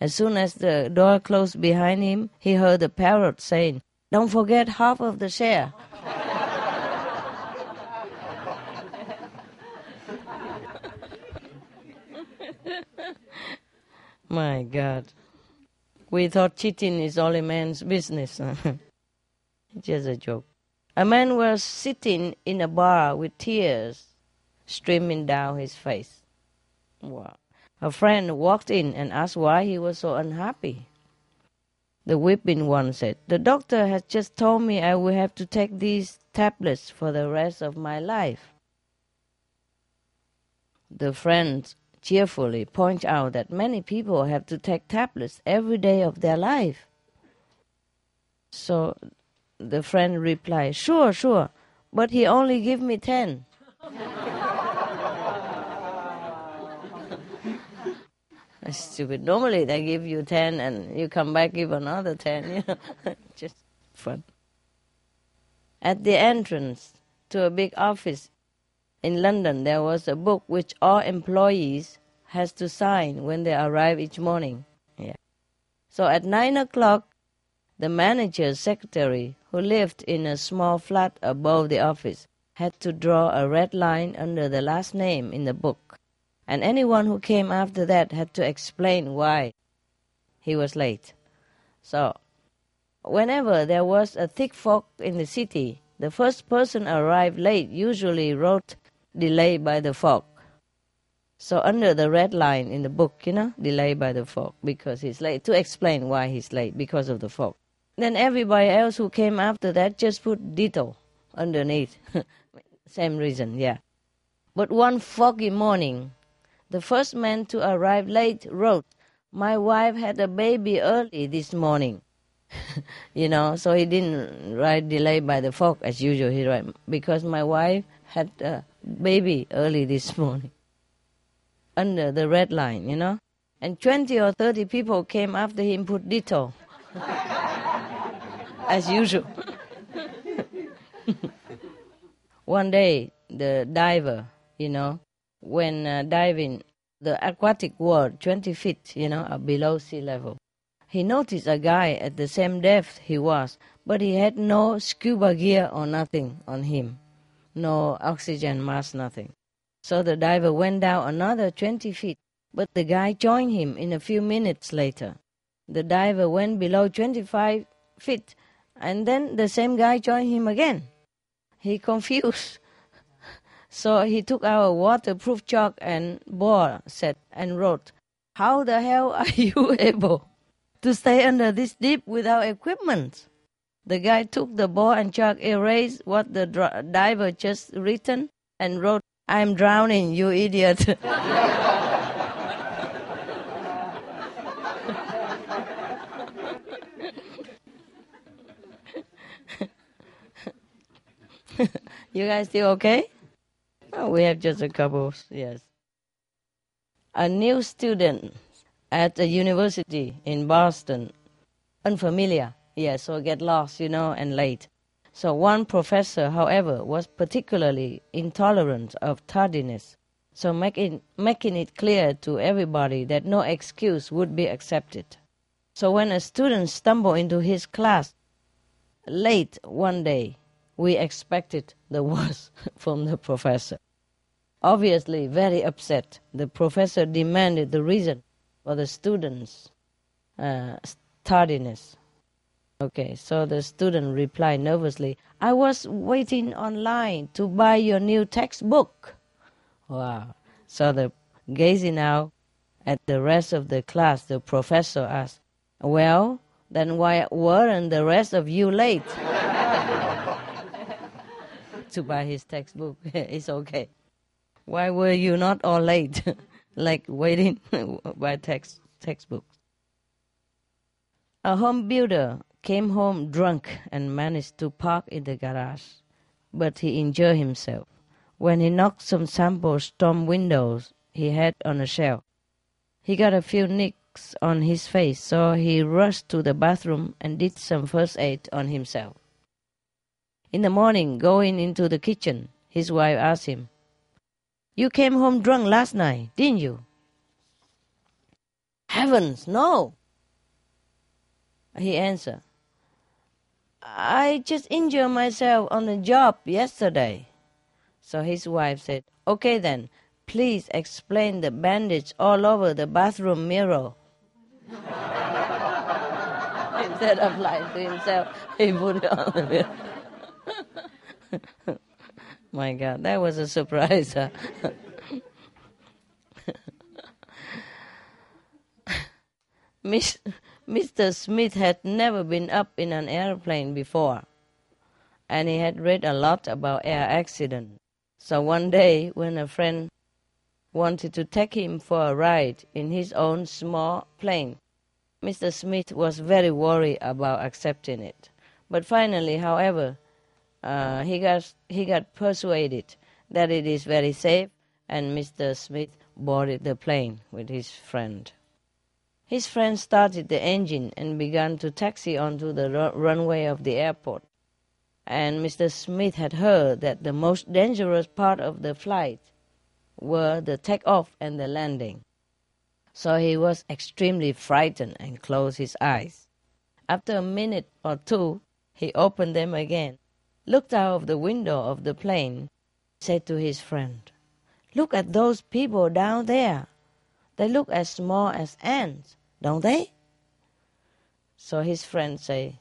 As soon as the door closed behind him, he heard the parrot saying, Don't forget half of the share. *laughs* My God. We thought cheating is only man's business. *laughs* Just a joke. A man was sitting in a bar with tears streaming down his face. Wow. A friend walked in and asked why he was so unhappy. The weeping one said, The doctor has just told me I will have to take these tablets for the rest of my life. The friend cheerfully point out that many people have to take tablets every day of their life. So the friend replied, Sure, sure, but he only give me ten. *laughs* That's stupid. Normally they give you ten and you come back give another ten, you know. *laughs* Just fun. At the entrance to a big office in London there was a book which all employees has to sign when they arrive each morning. Yeah. So at nine o'clock the manager's secretary, who lived in a small flat above the office, had to draw a red line under the last name in the book, and anyone who came after that had to explain why he was late. So, whenever there was a thick fog in the city, the first person arrived late usually wrote delayed by the fog. So under the red line in the book, you know, delayed by the fog because he's late, to explain why he's late because of the fog. Then everybody else who came after that just put ditto underneath. *laughs* Same reason, yeah. But one foggy morning, the first man to arrive late wrote, My wife had a baby early this morning. *laughs* you know, so he didn't write delayed by the fog as usual. He wrote, Because my wife had a baby early this *laughs* morning. Under the red line, you know. And 20 or 30 people came after him, put ditto *laughs* as usual. One day, the diver, you know, when uh, diving the aquatic world 20 feet, you know, below sea level, he noticed a guy at the same depth he was, but he had no scuba gear or nothing on him, no oxygen mask, nothing. So the diver went down another 20 feet, but the guy joined him in a few minutes later. The diver went below 25 feet and then the same guy joined him again. He *laughs* confused. So he took out a waterproof chalk and board set and wrote, How the hell *laughs* are you able to stay under this deep without equipment? The guy took the board and chalk, erased what the diver just written, and wrote, I'm drowning, you idiot. *laughs* *laughs* you guys still okay? Oh, we have just a couple, yes. A new student at a university in Boston, unfamiliar, yes, so get lost, you know, and late. So one professor, however, was particularly intolerant of tardiness, so making, making it clear to everybody that no excuse would be accepted. So when a student stumbled into his class late one day, We expected the worst *laughs* from the professor. Obviously, very upset, the professor demanded the reason for the students' uh, tardiness. Okay, so the student replied nervously, I was waiting online to buy your new textbook. Wow. So the gazing out at the rest of the class, the professor asked, Well, then why weren't the rest of you late? To buy his textbook. *laughs* it's okay. Why were you not all late? *laughs* like waiting *laughs* by text textbooks. A home builder came home drunk and managed to park in the garage, but he injured himself when he knocked some sample storm windows he had on a shelf. He got a few nicks on his face, so he rushed to the bathroom and did some first aid on himself. In the morning, going into the kitchen, his wife asked him, You came home drunk last night, didn't you? Heavens, no! He answered, I just injured myself on the job yesterday. So his wife said, Okay then, please explain the bandage all over the bathroom mirror. *laughs* Instead of lying to himself, he put it on the mirror. *laughs* My God, that was a surprise. Huh? *laughs* Miss, Mr. Smith had never been up in an airplane before, and he had read a lot about air accidents. So one day, when a friend wanted to take him for a ride in his own small plane, Mr. Smith was very worried about accepting it. But finally, however, uh, he got he got persuaded that it is very safe, and Mr. Smith boarded the plane with his friend. His friend started the engine and began to taxi onto the ru- runway of the airport. And Mr. Smith had heard that the most dangerous part of the flight were the takeoff and the landing. So he was extremely frightened and closed his eyes. After a minute or two, he opened them again, looked out of the window of the plane, said to his friend, Look at those people down there. They look as small as ants, don't they? So his friend say,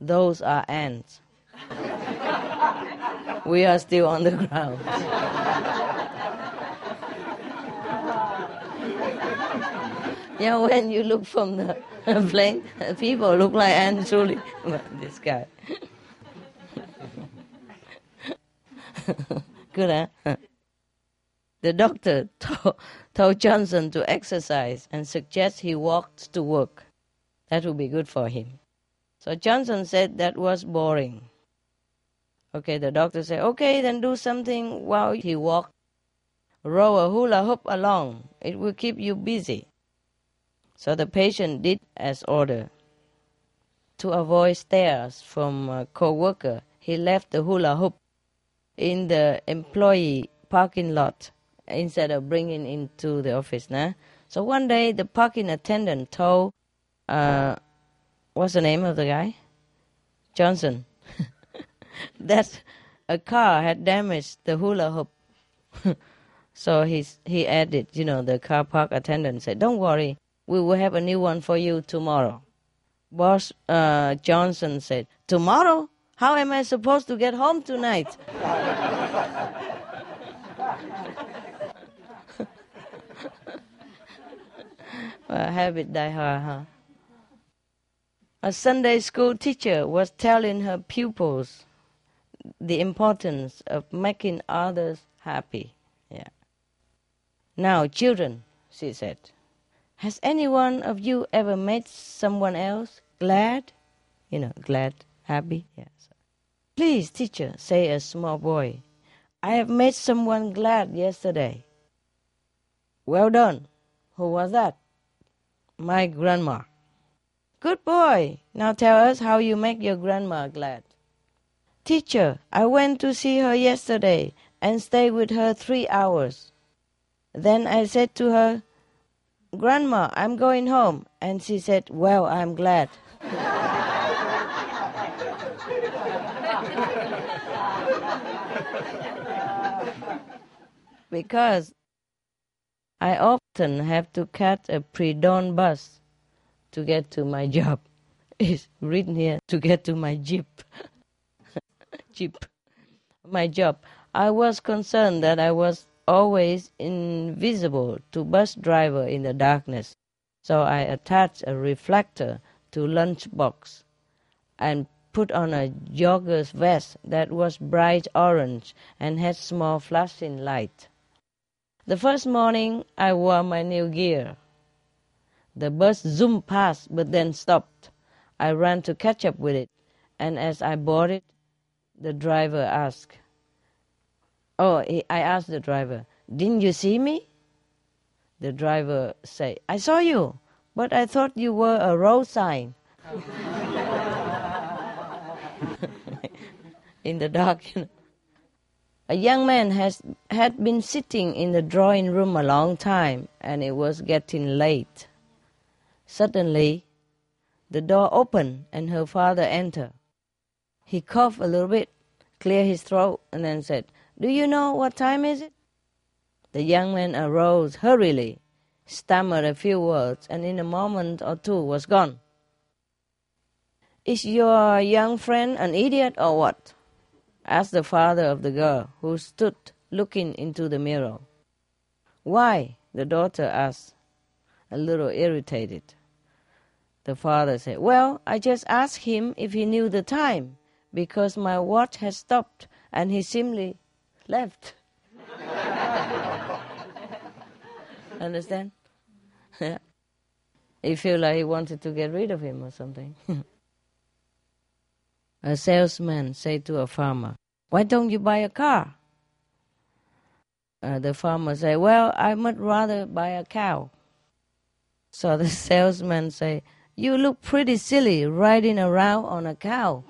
Those are ants. *laughs* we are still on the ground. *laughs* yeah, when you look from the *laughs* plane, people look like ants truly. this guy. *laughs* Good, huh? The doctor told, told Johnson to exercise and suggest he walked to work. That would be good for him. So Johnson said that was boring. Okay, the doctor said, okay, then do something while he walked. Row a hula hoop along. It will keep you busy. So the patient did as ordered. To avoid stares from a co-worker, he left the hula hoop in the employee parking lot instead of bringing into the office. Nah? So one day the parking attendant told, uh, what's the name of the guy? Johnson. *laughs* that a car had damaged the hula hoop. *laughs* so he's, he added, you know, the car park attendant said, don't worry, we will have a new one for you tomorrow. Boss uh, Johnson said, tomorrow? How am I supposed to get home tonight? *laughs* well, habit die hard, huh? A Sunday school teacher was telling her pupils the importance of making others happy. Yeah. Now, children, she said, has any one of you ever made someone else glad? You know, glad, happy? Yes. Please, teacher, say a small boy, I have made someone glad yesterday. Well done. Who was that? My grandma. Good boy. Now tell us how you make your grandma glad. Teacher, I went to see her yesterday and stayed with her three hours. Then I said to her, Grandma, I'm going home. And she said, Well, I'm glad. *laughs* because I often have to catch a pre-dawn bus to get to my job. *laughs* It's written here to get to my jeep. *laughs* jeep. My job. I was concerned that I was always invisible to bus driver in the darkness. So I attached a reflector to lunchbox and put on a jogger's vest that was bright orange and had small flashing light. The first morning I wore my new gear. The bus zoomed past but then stopped. I ran to catch up with it, and as I boarded, the driver asked, Oh, I asked the driver, Didn't you see me? The driver said, I saw you, but I thought you were a road sign. *laughs* in the dark, you know. A young man has had been sitting in the drawing room a long time, and it was getting late. Suddenly, the door opened and her father entered. He coughed a little bit, cleared his throat, and then said, Do you know what time is it? The young man arose hurriedly, stammered a few words, and in a moment or two was gone. Is your young friend an idiot or what? Asked the father of the girl, who stood looking into the mirror. Why? the daughter asked, a little irritated. The father said, Well, I just asked him if he knew the time, because my watch had stopped and he simply left. *laughs* Understand? Yeah. *laughs* he feel like he wanted to get rid of him or something. *laughs* a salesman said to a farmer, Why don't you buy a car? Uh, the farmer said, Well, I much rather buy a cow. So the *laughs* salesman said, You look pretty silly riding around on a cow.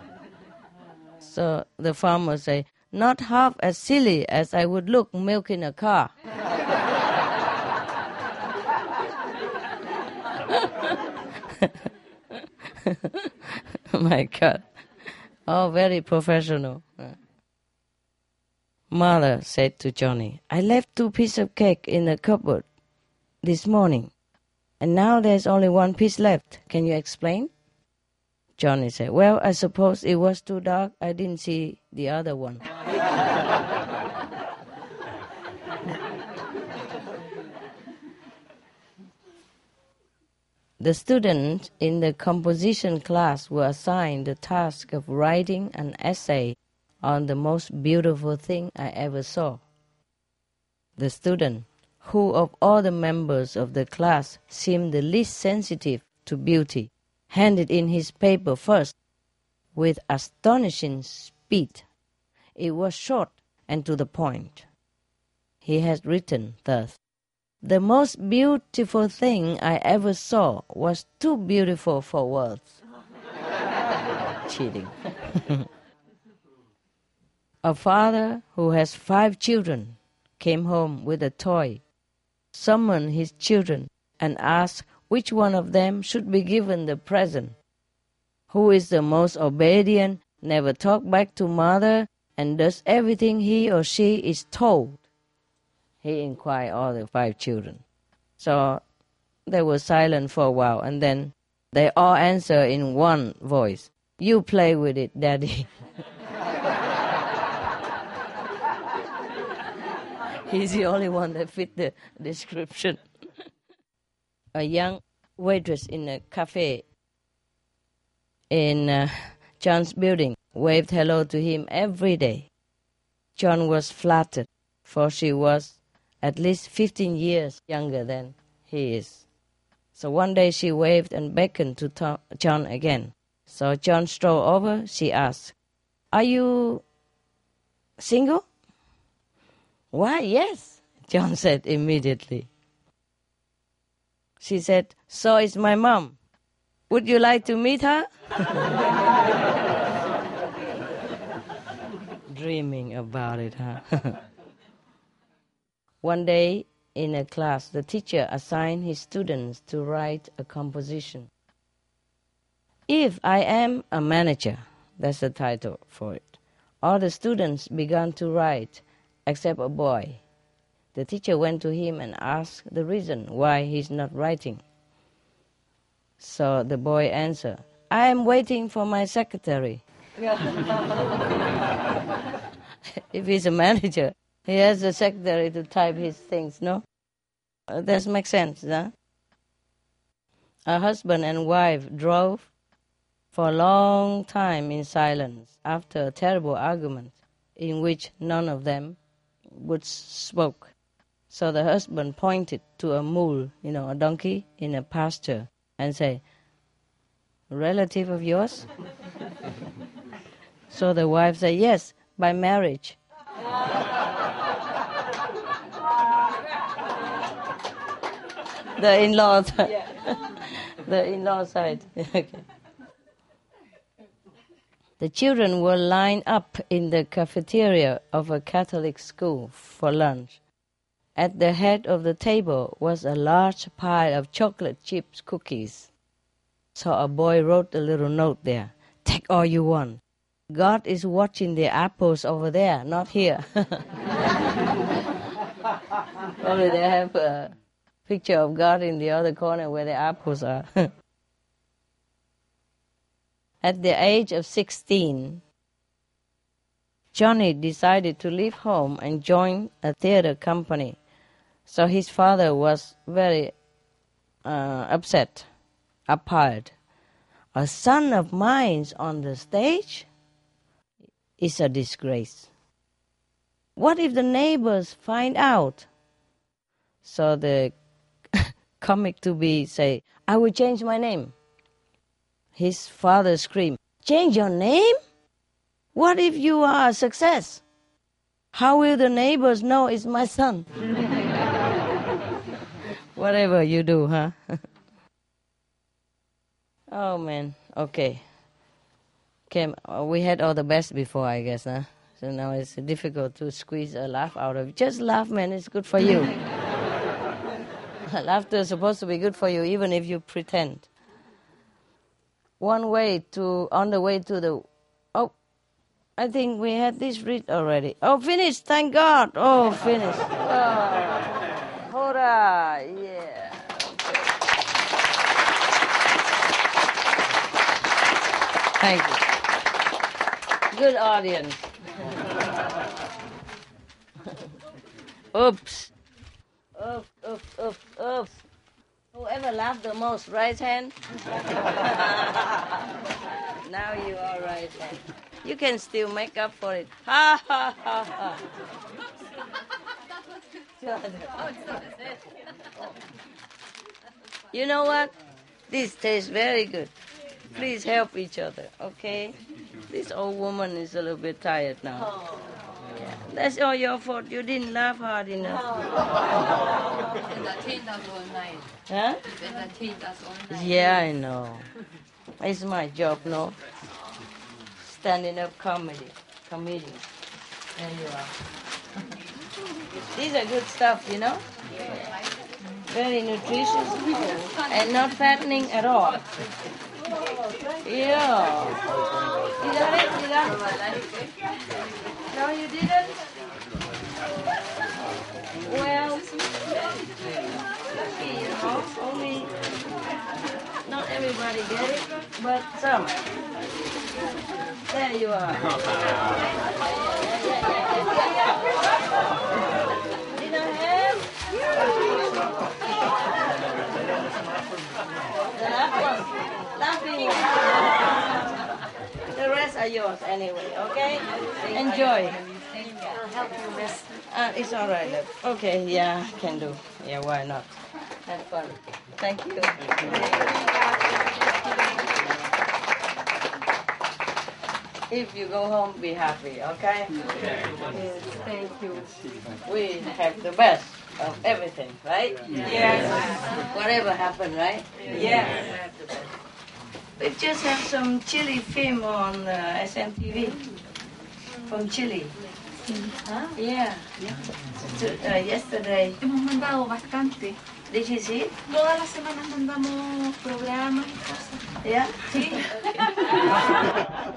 *laughs* so the farmer said, Not half as silly as I would look milking a car. *laughs* *laughs* Oh my God. Oh, very professional. Uh, Mother said to Johnny, I left two pieces of cake in the cupboard this morning, and now there's only one piece left. Can you explain? Johnny said, Well, I suppose it was too dark. I didn't see the other one. *laughs* The students in the composition class were assigned the task of writing an essay on the most beautiful thing I ever saw. The student, who of all the members of the class seemed the least sensitive to beauty, handed in his paper first with astonishing speed. It was short and to the point. He had written thus the most beautiful thing I ever saw was too beautiful for words. *laughs* Cheating. *laughs* a father who has five children came home with a toy, summoned his children, and asked which one of them should be given the present. Who is the most obedient, never talk back to mother, and does everything he or she is told? He inquired all the five children. So they were silent for a while, and then they all answered in one voice, You play with it, Daddy. *laughs* He's the only one that fit the description. a young waitress in a cafe in uh, John's building waved hello to him every day. John was flattered, for she was at least 15 years younger than he is. So one day she waved and beckoned to Tom, John again. So John strolled over. She asked, Are you single? Why, yes, John *laughs* said immediately. She said, So is my mom. Would you like to meet her? *laughs* Dreaming about it, huh? *laughs* One day in a class, the teacher assigned his students to write a composition. If I am a manager, that's the title for it, All the students began to write, except a boy. The teacher went to him and asked the reason why he's not writing. So the boy answered, I am waiting for my secretary. *laughs* if he's a manager, he has a secretary to type his things, no? Uh, that makes sense, huh? A husband and wife drove for a long time in silence after a terrible argument in which none of them would spoke. So the husband pointed to a mule, you know, a donkey in a pasture, and say, "Relative of yours?" *laughs* so the wife said, "Yes, by marriage." The in-law *laughs* *laughs* side. the in-law side. okay. The children were lined up in the cafeteria of a Catholic school for lunch. At the head of the table was a large pile of chocolate chips cookies. So a boy wrote a little note there. Take all you want. God is watching the apples over there, not here. *laughs* Only they have a picture of God in the other corner where the apples are. *laughs* At the age of 16, Johnny decided to leave home and join a theater company. So his father was very uh, upset, appalled. A son of mine's on the stage is a disgrace. What if the neighbors find out? So the comic to be say, I will change my name. His father screamed, Change your name? What if you are a success? How will the neighbors know it's my son? *laughs* Whatever you do, huh? *laughs* oh man, okay. Okay, uh, we had all the best before, I guess, huh? So now it's difficult to squeeze a laugh out of. Just laugh, man, it's good for you. *laughs* *laughs* Laughter is supposed to be good for you, even if you pretend. One way to, on the way to the, oh, I think we had this read already. Oh, finished, thank God. Oh, finished. *laughs* Oh, hurrah, yeah. Thank you. Good audience. *laughs* Oops. Oops, oops, oops, oops. Whoever laughed the most, right hand. *laughs* now you are right hand. You can still make up for it. Ha ha ha ha. you know what? This tastes very good. Please help each other, okay? This old woman is a little bit tired now. Yeah. That's all your fault. You didn't laugh hard enough. Oh. entertained us all night. Huh? Entertained us all night. Yeah, I know. It's my job, no? Standing up comedy. Comedy. There you are. These are good stuff, you know? Very nutritious and not fattening at all. Yeah. You got it? You got it? No, you didn't? Well, lucky, you know. Only, not everybody get it, but some. There you are. The rest are yours anyway, okay? Enjoy. Uh, it's all right. Okay, yeah, can do. Yeah, why not? Have fun. Thank you. If you go home, be happy, okay? Yes, thank you. We have the best of everything, right? Yes. Whatever happened, right? Yes. We just have some Chile film on uh, SMTV from Chile. ¿Ah? Yeah. Uh, yesterday. Hemos mandado bastante. Did you see? Todas las semanas mandamos programas y cosas. Yeah. Sí.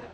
*laughs*